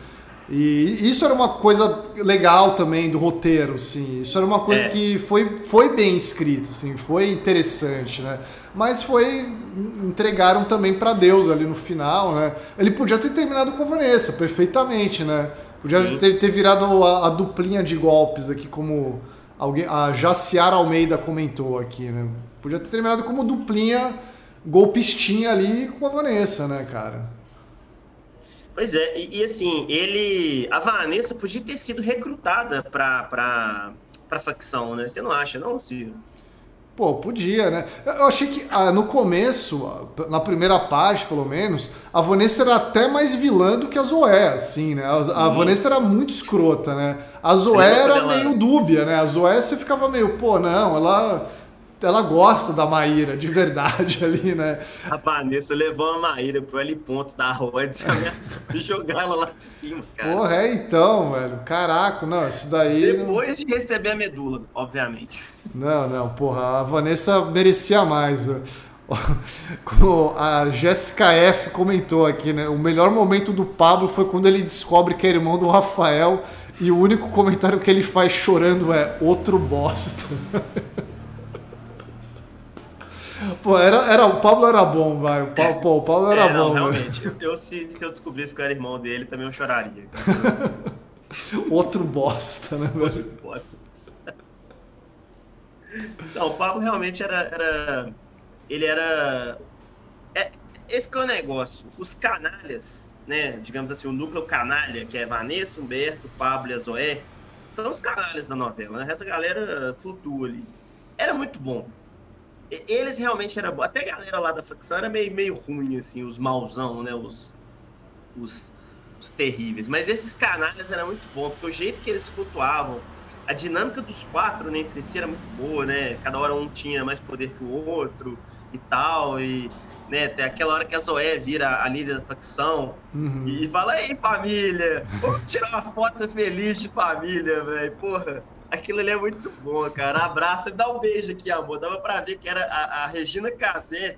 E isso era uma coisa legal também do roteiro, assim. Isso era uma coisa é. que foi, foi bem escrita, assim, foi interessante, né? Mas foi entregaram também para Deus ali no final, né? Ele podia ter terminado com Vanessa perfeitamente, né? Podia ter, ter, virado a, a, duplinha de golpes aqui, como alguém, a Jaciara Almeida comentou aqui, né? Podia ter terminado como duplinha golpistinha ali com a Vanessa, né, cara? Pois é, e, e, assim, ele. A Vanessa podia ter sido recrutada pra, pra, pra facção, né? Você não acha, não, Ciro? Pô, podia, né? Eu achei que ah, no começo, na primeira parte, pelo menos, a Vanessa era até mais vilã do que a Zoé, assim, né? A, a Vanessa era muito escrota, né? A Zoé era meio dúbia, né? A Zoé você ficava meio, pô, não, ela ela gosta da Maíra, de verdade ali, né? A Vanessa levou a Maíra pro L ponto da Rhodes e jogar ela lá de cima, cara. Porra, é então, velho. Caraca, não, isso daí. Depois não... de receber a medula, obviamente. Não, não, porra, a Vanessa merecia mais, velho. Como a Jéssica F comentou aqui, né? O melhor momento do Pablo foi quando ele descobre que é irmão do Rafael e o único comentário que ele faz chorando é outro bosta. Pô, era, era, o Pablo era bom, vai. O Pablo, pô, o Pablo era é, não, bom. Realmente, eu, se, se eu descobrisse que eu era irmão dele, também eu choraria. Outro bosta, né, velho? Outro bosta. Não, o Pablo realmente era. era ele era. É, esse que é o negócio. Os canalhas, né? Digamos assim, o núcleo canalha, que é Vanessa, Humberto, Pablo e a Zoé, são os canalhas da novela, né? Essa galera flutua ali. Era muito bom eles realmente eram. Até a galera lá da facção era meio, meio ruim, assim, os mauzão, né? Os, os, os terríveis. Mas esses canalhas eram muito bons, porque o jeito que eles flutuavam, a dinâmica dos quatro né, entre si era muito boa, né? Cada hora um tinha mais poder que o outro e tal. E né, tem aquela hora que a Zoé vira a líder da facção uhum. e fala: Ei, família, vamos tirar uma foto feliz de família, velho. Porra Aquilo ali é muito bom, cara. Abraça e dá um beijo aqui, amor. Dava pra ver que era a, a Regina Casé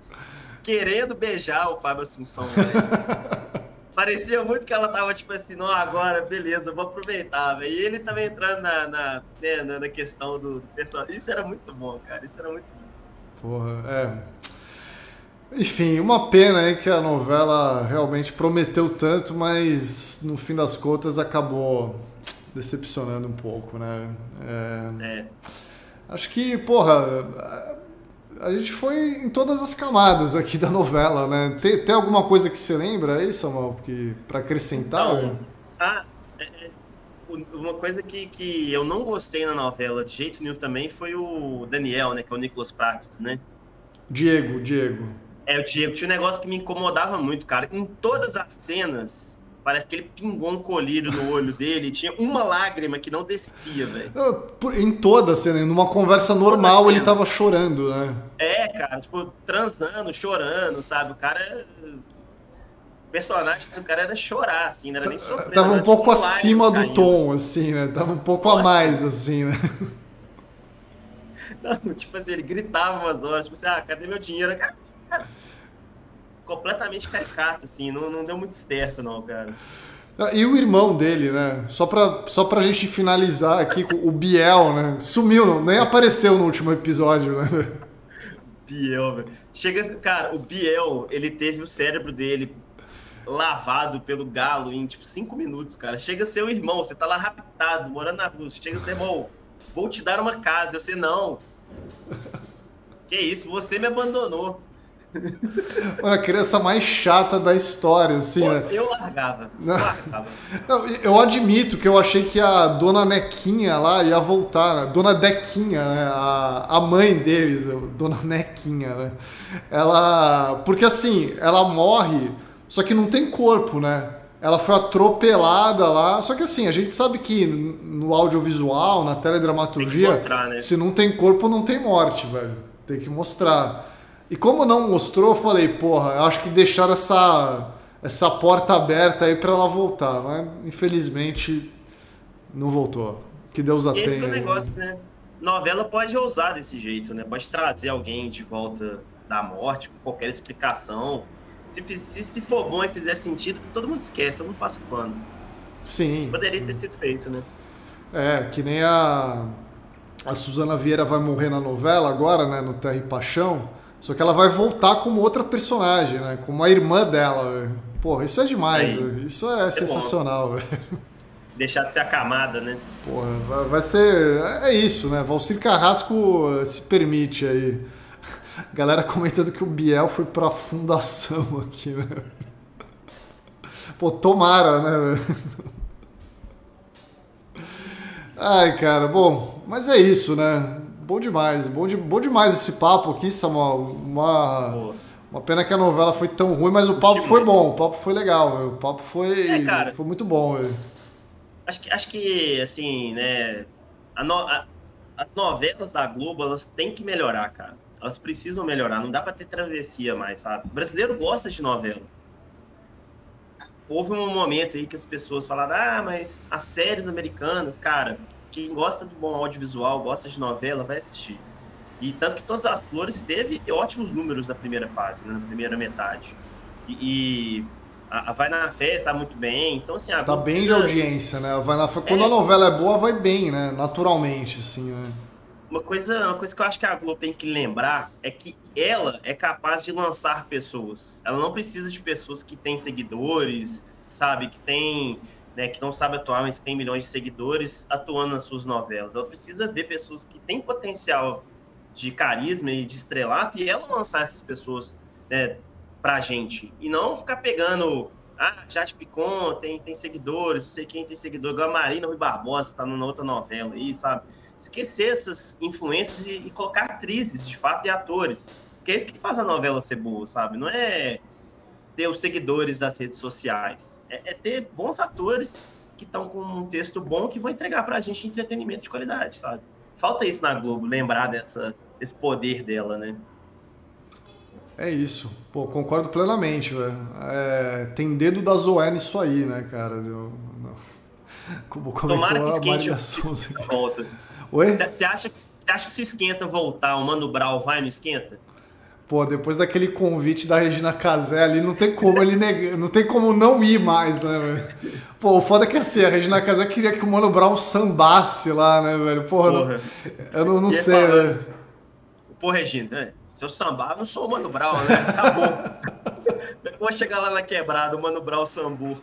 querendo beijar o Fábio Assunção, velho. Parecia muito que ela tava tipo assim, não, agora, beleza, vou aproveitar, velho. E ele tava entrando na, na, né, na questão do, do personagem. Isso era muito bom, cara. Isso era muito bom. Porra, é. Enfim, uma pena aí que a novela realmente prometeu tanto, mas no fim das contas acabou decepcionando um pouco, né? É... é. Acho que, porra, a gente foi em todas as camadas aqui da novela, né? Tem, tem alguma coisa que você lembra aí, Samuel, para acrescentar? Não. Ah, é, é, uma coisa que, que eu não gostei na novela de jeito nenhum também foi o Daniel, né? Que é o Nicolas Prates, né? Diego, Diego. É, o Diego. Tinha um negócio que me incomodava muito, cara. Em todas as cenas, Parece que ele pingou um colírio no olho dele e tinha uma lágrima que não descia, velho. Em toda a cena, numa conversa normal, ele tava chorando, né? É, cara, tipo, transando, chorando, sabe? O cara. O personagem do cara era chorar, assim, não era nem sofrer. Tava um pouco acima do tom, assim, né? Tava um pouco a mais, assim, né? Não, tipo assim, ele gritava umas horas, tipo assim, ah, cadê meu dinheiro? Cara, completamente caricato, assim, não, não deu muito certo, não, cara. Ah, e o irmão dele, né? Só pra, só pra gente finalizar aqui, o Biel, né? Sumiu, nem apareceu no último episódio, né? Biel, velho. Chega, cara, o Biel, ele teve o cérebro dele lavado pelo galo em, tipo, cinco minutos, cara. Chega o irmão, você tá lá raptado, morando na Rússia. Chega a ser, irmão, vou te dar uma casa. Eu sei, não. Que isso, você me abandonou. Mano, a criança mais chata da história, assim, Pô, né? Eu largava. Eu largava. Não, eu admito que eu achei que a dona Nequinha lá ia voltar, né? Dona Dequinha, né? A, a mãe deles, Dona Nequinha, né? Ela. Porque assim, ela morre, só que não tem corpo, né? Ela foi atropelada lá. Só que assim, a gente sabe que no audiovisual, na teledramaturgia, mostrar, né? se não tem corpo, não tem morte, velho. Tem que mostrar. E como não mostrou, eu falei, porra, acho que deixaram essa, essa porta aberta aí para ela voltar. Mas infelizmente não voltou. Que Deus a tenha. Esse é o negócio, né? Novela pode ousar desse jeito, né? Pode trazer alguém de volta da morte com qualquer explicação. Se, se, se for bom e fizer sentido, todo mundo esquece, todo mundo passa pano. Sim. Poderia ter sido feito, né? É, que nem a, a Suzana Vieira vai morrer na novela agora, né? No Terra e Paixão. Só que ela vai voltar como outra personagem, né? Como a irmã dela. Porra, isso é demais. Isso é, é sensacional, velho. Deixar de ser a camada, né? Porra, vai, vai ser. É isso, né? Valcir Carrasco se permite aí. Galera comentando que o Biel foi pra fundação aqui, né? Pô, tomara, né? Ai, cara, bom, mas é isso, né? Bom demais, bom, de, bom demais esse papo aqui, Samuel. Uma, uma pena que a novela foi tão ruim, mas o papo foi bom, o papo foi legal, o papo foi, é, cara, foi muito bom. Acho que, acho que, assim, né, a no, a, as novelas da Globo, elas têm que melhorar, cara. Elas precisam melhorar, não dá pra ter travessia mais, sabe? O brasileiro gosta de novela. Houve um momento aí que as pessoas falaram, ah, mas as séries americanas, cara, quem gosta do bom audiovisual, gosta de novela, vai assistir. E tanto que Todas as Flores teve ótimos números na primeira fase, né, na primeira metade. E, e a, a, Vai na Fé tá muito bem. Então, assim, Tá bem precisa... de audiência, né? A Vai na Fé, quando é... a novela é boa, vai bem, né? Naturalmente, assim, né? Uma coisa, uma coisa que eu acho que a Globo tem que lembrar é que ela é capaz de lançar pessoas. Ela não precisa de pessoas que têm seguidores, sabe? Que tem né, que não sabe atuar, mas tem milhões de seguidores atuando nas suas novelas. Ela precisa ver pessoas que têm potencial de carisma e de estrelato e ela lançar essas pessoas né, pra gente. E não ficar pegando. Ah, Jade Picon tem, tem seguidores, não sei quem tem seguidor, igual a Marina Rui Barbosa, tá numa outra novela aí, sabe? Esquecer essas influências e, e colocar atrizes, de fato, e atores. Que é isso que faz a novela ser boa, sabe? Não é ter os seguidores das redes sociais. É, é ter bons atores que estão com um texto bom que vão entregar para a gente entretenimento de qualidade, sabe? Falta isso na Globo, lembrar dessa, desse poder dela, né? É isso. Pô, concordo plenamente, velho. É, tem dedo da Zoé nisso aí, né, cara? Eu, Como comentou Tomara que esquente a Souza. Volta. Oi? Você acha, que, acha que se esquenta voltar, o Mano Brau vai no esquenta? Pô, depois daquele convite da Regina Casé ali, não tem como ele negar, não tem como não ir mais, né, velho? Pô, o foda é que assim, a Regina Casé queria que o Mano Brown sambasse lá, né, velho? Porra, Porra. Não, eu não, não sei, velho. Pô, Regina, né? se eu sambar, eu não sou o Mano Brown, né? Acabou. Vou chegar lá na quebrada, o Mano Brown sambu.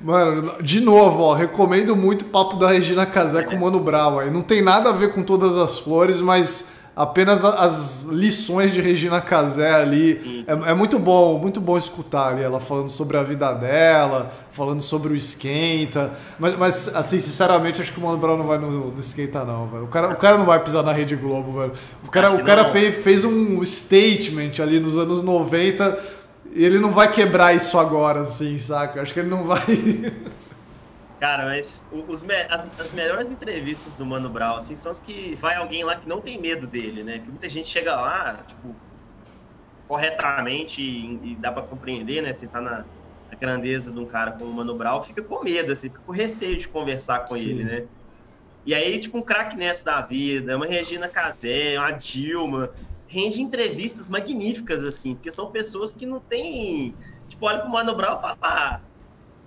Mano, de novo, ó, recomendo muito o papo da Regina Casé com o Mano Brown. Aí. Não tem nada a ver com todas as flores, mas apenas as lições de Regina Casé ali. É, é, muito bom, muito bom escutar ali ela falando sobre a vida dela, falando sobre o esquenta. Mas, mas assim, sinceramente, acho que o Mano Brown não vai no, no esquenta, não, velho. O cara, o cara não vai pisar na Rede Globo, velho. O cara, o cara fez, fez um statement ali nos anos 90 e ele não vai quebrar isso agora, assim, saca? Acho que ele não vai. Cara, mas os, as, as, melhores entrevistas do Mano Brown, assim, são as que vai alguém lá que não tem medo dele, né? Que muita gente chega lá, tipo, corretamente e, e dá para compreender, né? Você tá na, na, grandeza de um cara como o Mano Brown, fica com medo, assim, fica com receio de conversar com Sim. ele, né? E aí, tipo, um craque neto da vida, uma Regina Casé, uma Dilma, rende entrevistas magníficas, assim, porque são pessoas que não têm. Tipo, olha pro Mano Brown e fala, ah,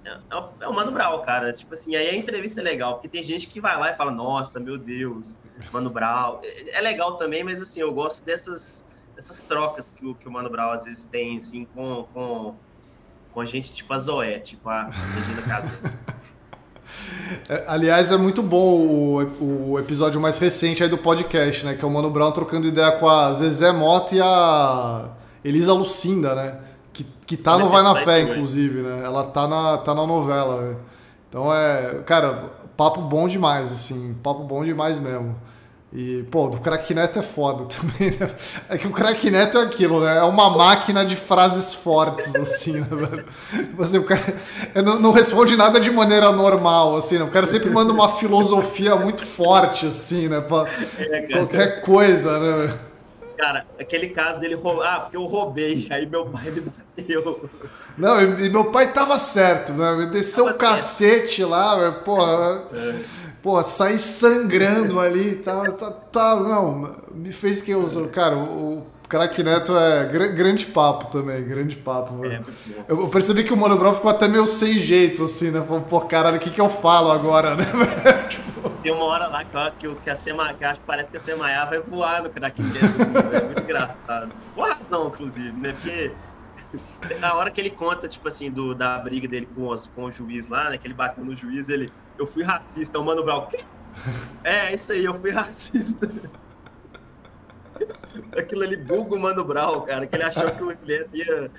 é, é o Mano Brown, cara. Tipo assim, aí a entrevista é legal, porque tem gente que vai lá e fala, nossa, meu Deus, Mano Brown. É, é legal também, mas assim, eu gosto dessas, dessas trocas que o, que o Mano Brown às vezes tem, assim, com, com, com gente tipo a Zoé, tipo a Regina Casa. É, aliás, é muito bom o, o episódio mais recente aí do podcast, né? Que é o Mano Brown trocando ideia com a Zezé Mota e a Elisa Lucinda, né? Que, que tá no Vai na Fé, inclusive, né? Ela tá na, tá na novela. Né? Então é. Cara, papo bom demais, assim. Papo bom demais mesmo. E, pô, do crack neto é foda também, né? É que o crack neto é aquilo, né? É uma máquina de frases fortes, assim, né, velho? Tipo assim, o cara não, não, responde nada de maneira normal, assim, né? O cara sempre manda uma filosofia muito forte, assim, né? Pra é, qualquer coisa, né, velho? Cara, aquele caso dele roubar, ah, porque eu roubei, aí meu pai me bateu. Não, e meu pai tava certo, né? Me desceu o um cacete lá, porra. É. Pô, saí sangrando ali, tá, tá, tá, não, me fez que eu, cara, o, Crack Neto é gr grande papo também, grande papo. É, eu, eu, percebi que o Mano Brown ficou até meio sem jeito, assim, né? Falou, pô, caralho, o que, que eu falo agora, né? tipo... Tem uma hora lá que, que, que a Sema, que acho que parece que a Semaiá vai voar no Crack Neto, assim, é muito engraçado. Com razão, inclusive, né? Porque na hora que ele conta, tipo assim, do, da briga dele com, os, com o juiz lá, né? Que ele bateu no juiz, ele, eu fui racista, o Mano Brown, quê? É, isso aí, eu fui racista. Aquilo ali buga o Mano Brown, cara, que ele achou que o Neto ia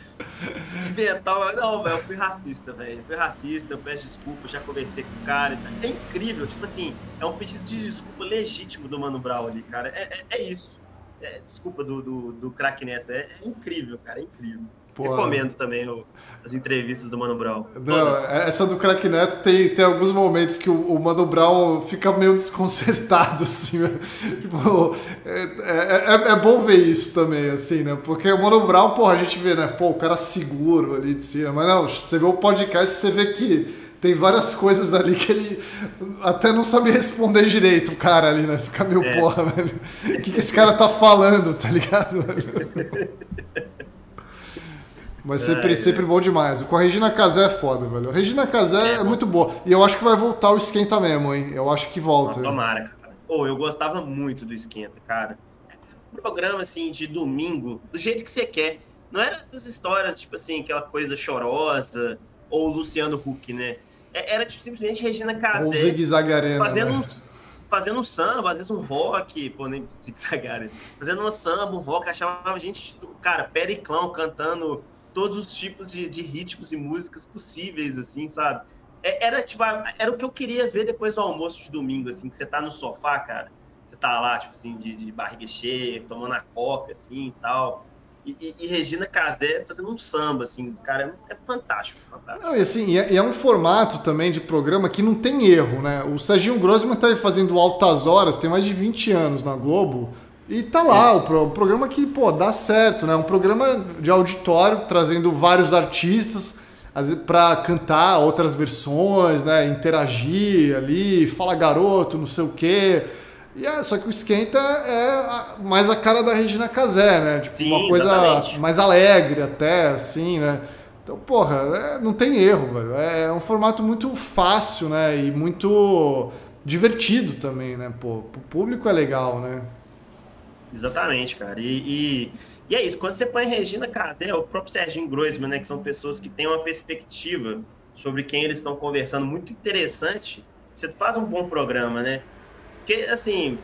inventar. Não, velho, eu fui racista, velho. Fui racista, eu peço desculpa, já conversei com o cara. É incrível, tipo assim, é um pedido de desculpa legítimo do Mano Brown ali, cara. É, é, é isso. É, desculpa do, do, do craque Neto. É, é incrível, cara, é incrível. Pô, Recomendo também o, as entrevistas do Mano Brown. Não, essa do Crack Neto tem, tem alguns momentos que o, o Mano Brown fica meio desconcertado, assim. Né? tipo, é, é, é, é, bom ver isso também, assim, né? Porque o Mano Brown, porra, a gente vê, né? Pô, o cara seguro ali de cima. Mas não, você vê o podcast, você vê que tem várias coisas ali que ele até não sabe responder direito, o cara ali, né? Fica meio, é. porra, velho. O que, que esse cara tá falando, tá ligado? Mas sempre, é, sempre bom demais. Com a Regina Casé é foda, velho. A Regina Casé é, é muito boa. E eu acho que vai voltar o Esquenta mesmo, hein? Eu acho que volta. tomara, cara. Pô, eu gostava muito do Esquenta, cara. Um programa, assim, de domingo, do jeito que você quer. Não era essas histórias, tipo assim, aquela coisa chorosa, ou Luciano Huck, né? É, era, tipo, simplesmente Regina Casé. Arena, Fazendo né? fazendo um samba, às vezes um rock, pô, nem zigue Fazendo um samba, um rock, achava a gente, cara, Periclão cantando todos os tipos de, de ritmos e músicas possíveis, assim, sabe? É, era, tipo, era o que eu queria ver depois do almoço de domingo, assim, que você tá no sofá, cara, você tá lá, tipo assim, de, de barriga cheia, tomando a coca, assim, e tal. E, e, e, Regina Casé fazendo um samba, assim, cara, é, é fantástico, fantástico. Não, e assim, e é, e é, um formato também de programa que não tem erro, né? O Serginho Grossman tá fazendo Altas Horas, tem mais de 20 anos na Globo, e tá lá, o, pro, o, programa que, pô, dá certo, né? Um programa de auditório, trazendo vários artistas para cantar outras versões, né? Interagir ali, fala garoto, não sei o quê. E é, só que o esquenta é mais a cara da Regina Casé, né? Tipo, Sim, uma coisa exatamente. mais alegre até, assim, né? Então, porra, é, não tem erro, velho. É um formato muito fácil, né? E muito divertido também, né? Pô, pro público é legal, né? Exatamente, cara. E, e, e é isso, quando você põe Regina Casé, o próprio Serginho Groisman, né? Que são pessoas que têm uma perspectiva sobre quem eles estão conversando muito interessante, você faz um bom programa, né? Porque, assim,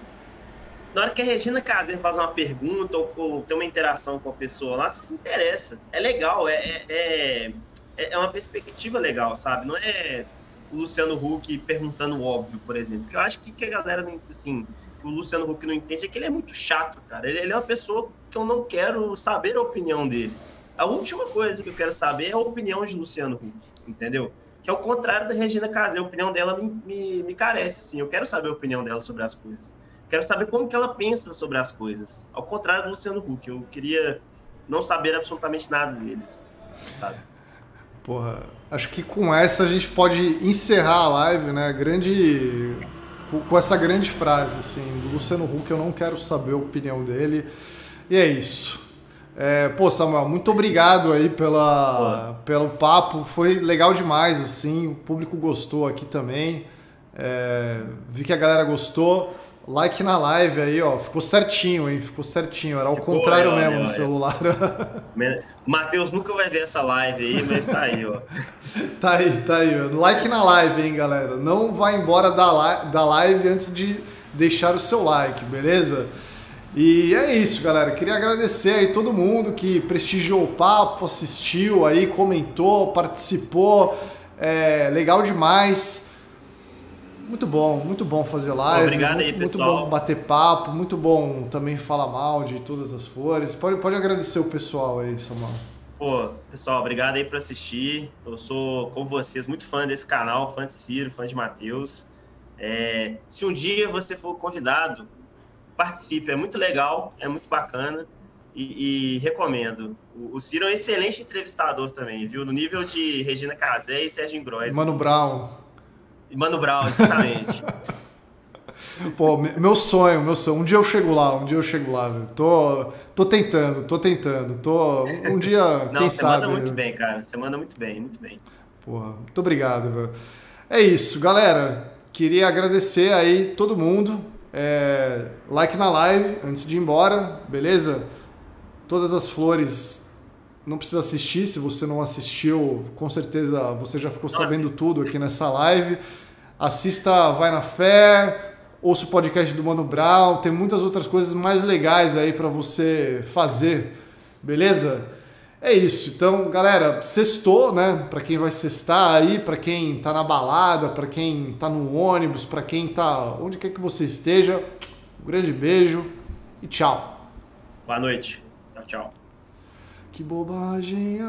na hora que a Regina Casé faz uma pergunta ou, ou, tem uma interação com a pessoa lá, você se interessa. É legal, é, é, é, é uma perspectiva legal, sabe? Não é o Luciano Huck perguntando o óbvio, por exemplo. Que eu acho que, que a galera, assim, o Luciano Huck não entende é que ele é muito chato, cara. Ele, ele é uma pessoa que eu não quero saber a opinião dele. A última coisa que eu quero saber é a opinião de Luciano Huck, entendeu? Que é o contrário da Regina Casé. A opinião dela me, me, me carece, assim. Eu quero saber a opinião dela sobre as coisas. Quero saber como que ela pensa sobre as coisas. Ao contrário do Luciano Huck. Eu queria não saber absolutamente nada deles, sabe? Porra, acho que com essa a gente pode encerrar a live, né? Grande. Com essa grande frase, assim, do Luciano Huck, eu não quero saber a opinião dele. E é isso. É, pô, Samuel, muito obrigado aí pela, pelo papo. Foi legal demais, assim. O público gostou aqui também. É, vi que a galera gostou. Like na live aí, ó. Ficou certinho, hein? Ficou certinho. Era ao Ficou, contrário olha, mesmo no olha. celular. O Matheus nunca vai ver essa live aí, mas tá aí, ó. tá aí, tá aí. ó. Like na live, hein, galera. Não vai embora da, da live antes de deixar o seu like, beleza? E é isso, galera. Queria agradecer aí todo mundo que prestigiou o papo, assistiu aí, comentou, participou. É, legal demais. Muito bom, muito bom fazer live. Obrigado muito, aí, muito pessoal. bom bater papo, muito bom também falar mal de todas as flores. Pode, pode agradecer o pessoal aí, Samuel. Pô, pessoal, obrigado aí por assistir. Eu sou, como vocês, muito fã desse canal, fã de Ciro, fã de Matheus. É, se um dia você for convidado, participe. É muito legal, é muito bacana e, e recomendo. O, o Ciro é um excelente entrevistador também, viu? No nível de Regina Casé e Sérgio Grois. Mano Brown. Mano Brown, exatamente. Pô, me- meu sonho, meu sonho. Um dia eu chego lá, um dia eu chego lá, velho. Tô, tô tentando, tô tentando. Tô, um dia, Não, quem você sabe. manda muito bem, cara. Você manda muito bem, muito bem. Porra, muito obrigado, velho. É isso, galera. Queria agradecer aí todo mundo. É, like na live antes de ir embora, beleza? Todas as flores não precisa assistir. Se você não assistiu, com certeza você já ficou Não sabendo tudo aqui nessa live. Assista Vai na Fé, ouça o podcast do Mano Brown. Tem muitas outras coisas mais legais aí para você fazer, beleza? É isso. Então, galera, sextou, né? Para quem vai sextar aí, para quem tá na balada, para quem tá no ônibus, para quem tá onde quer que você esteja. Um grande beijo e tchau. Boa noite. Tchau, tchau. Que bobagem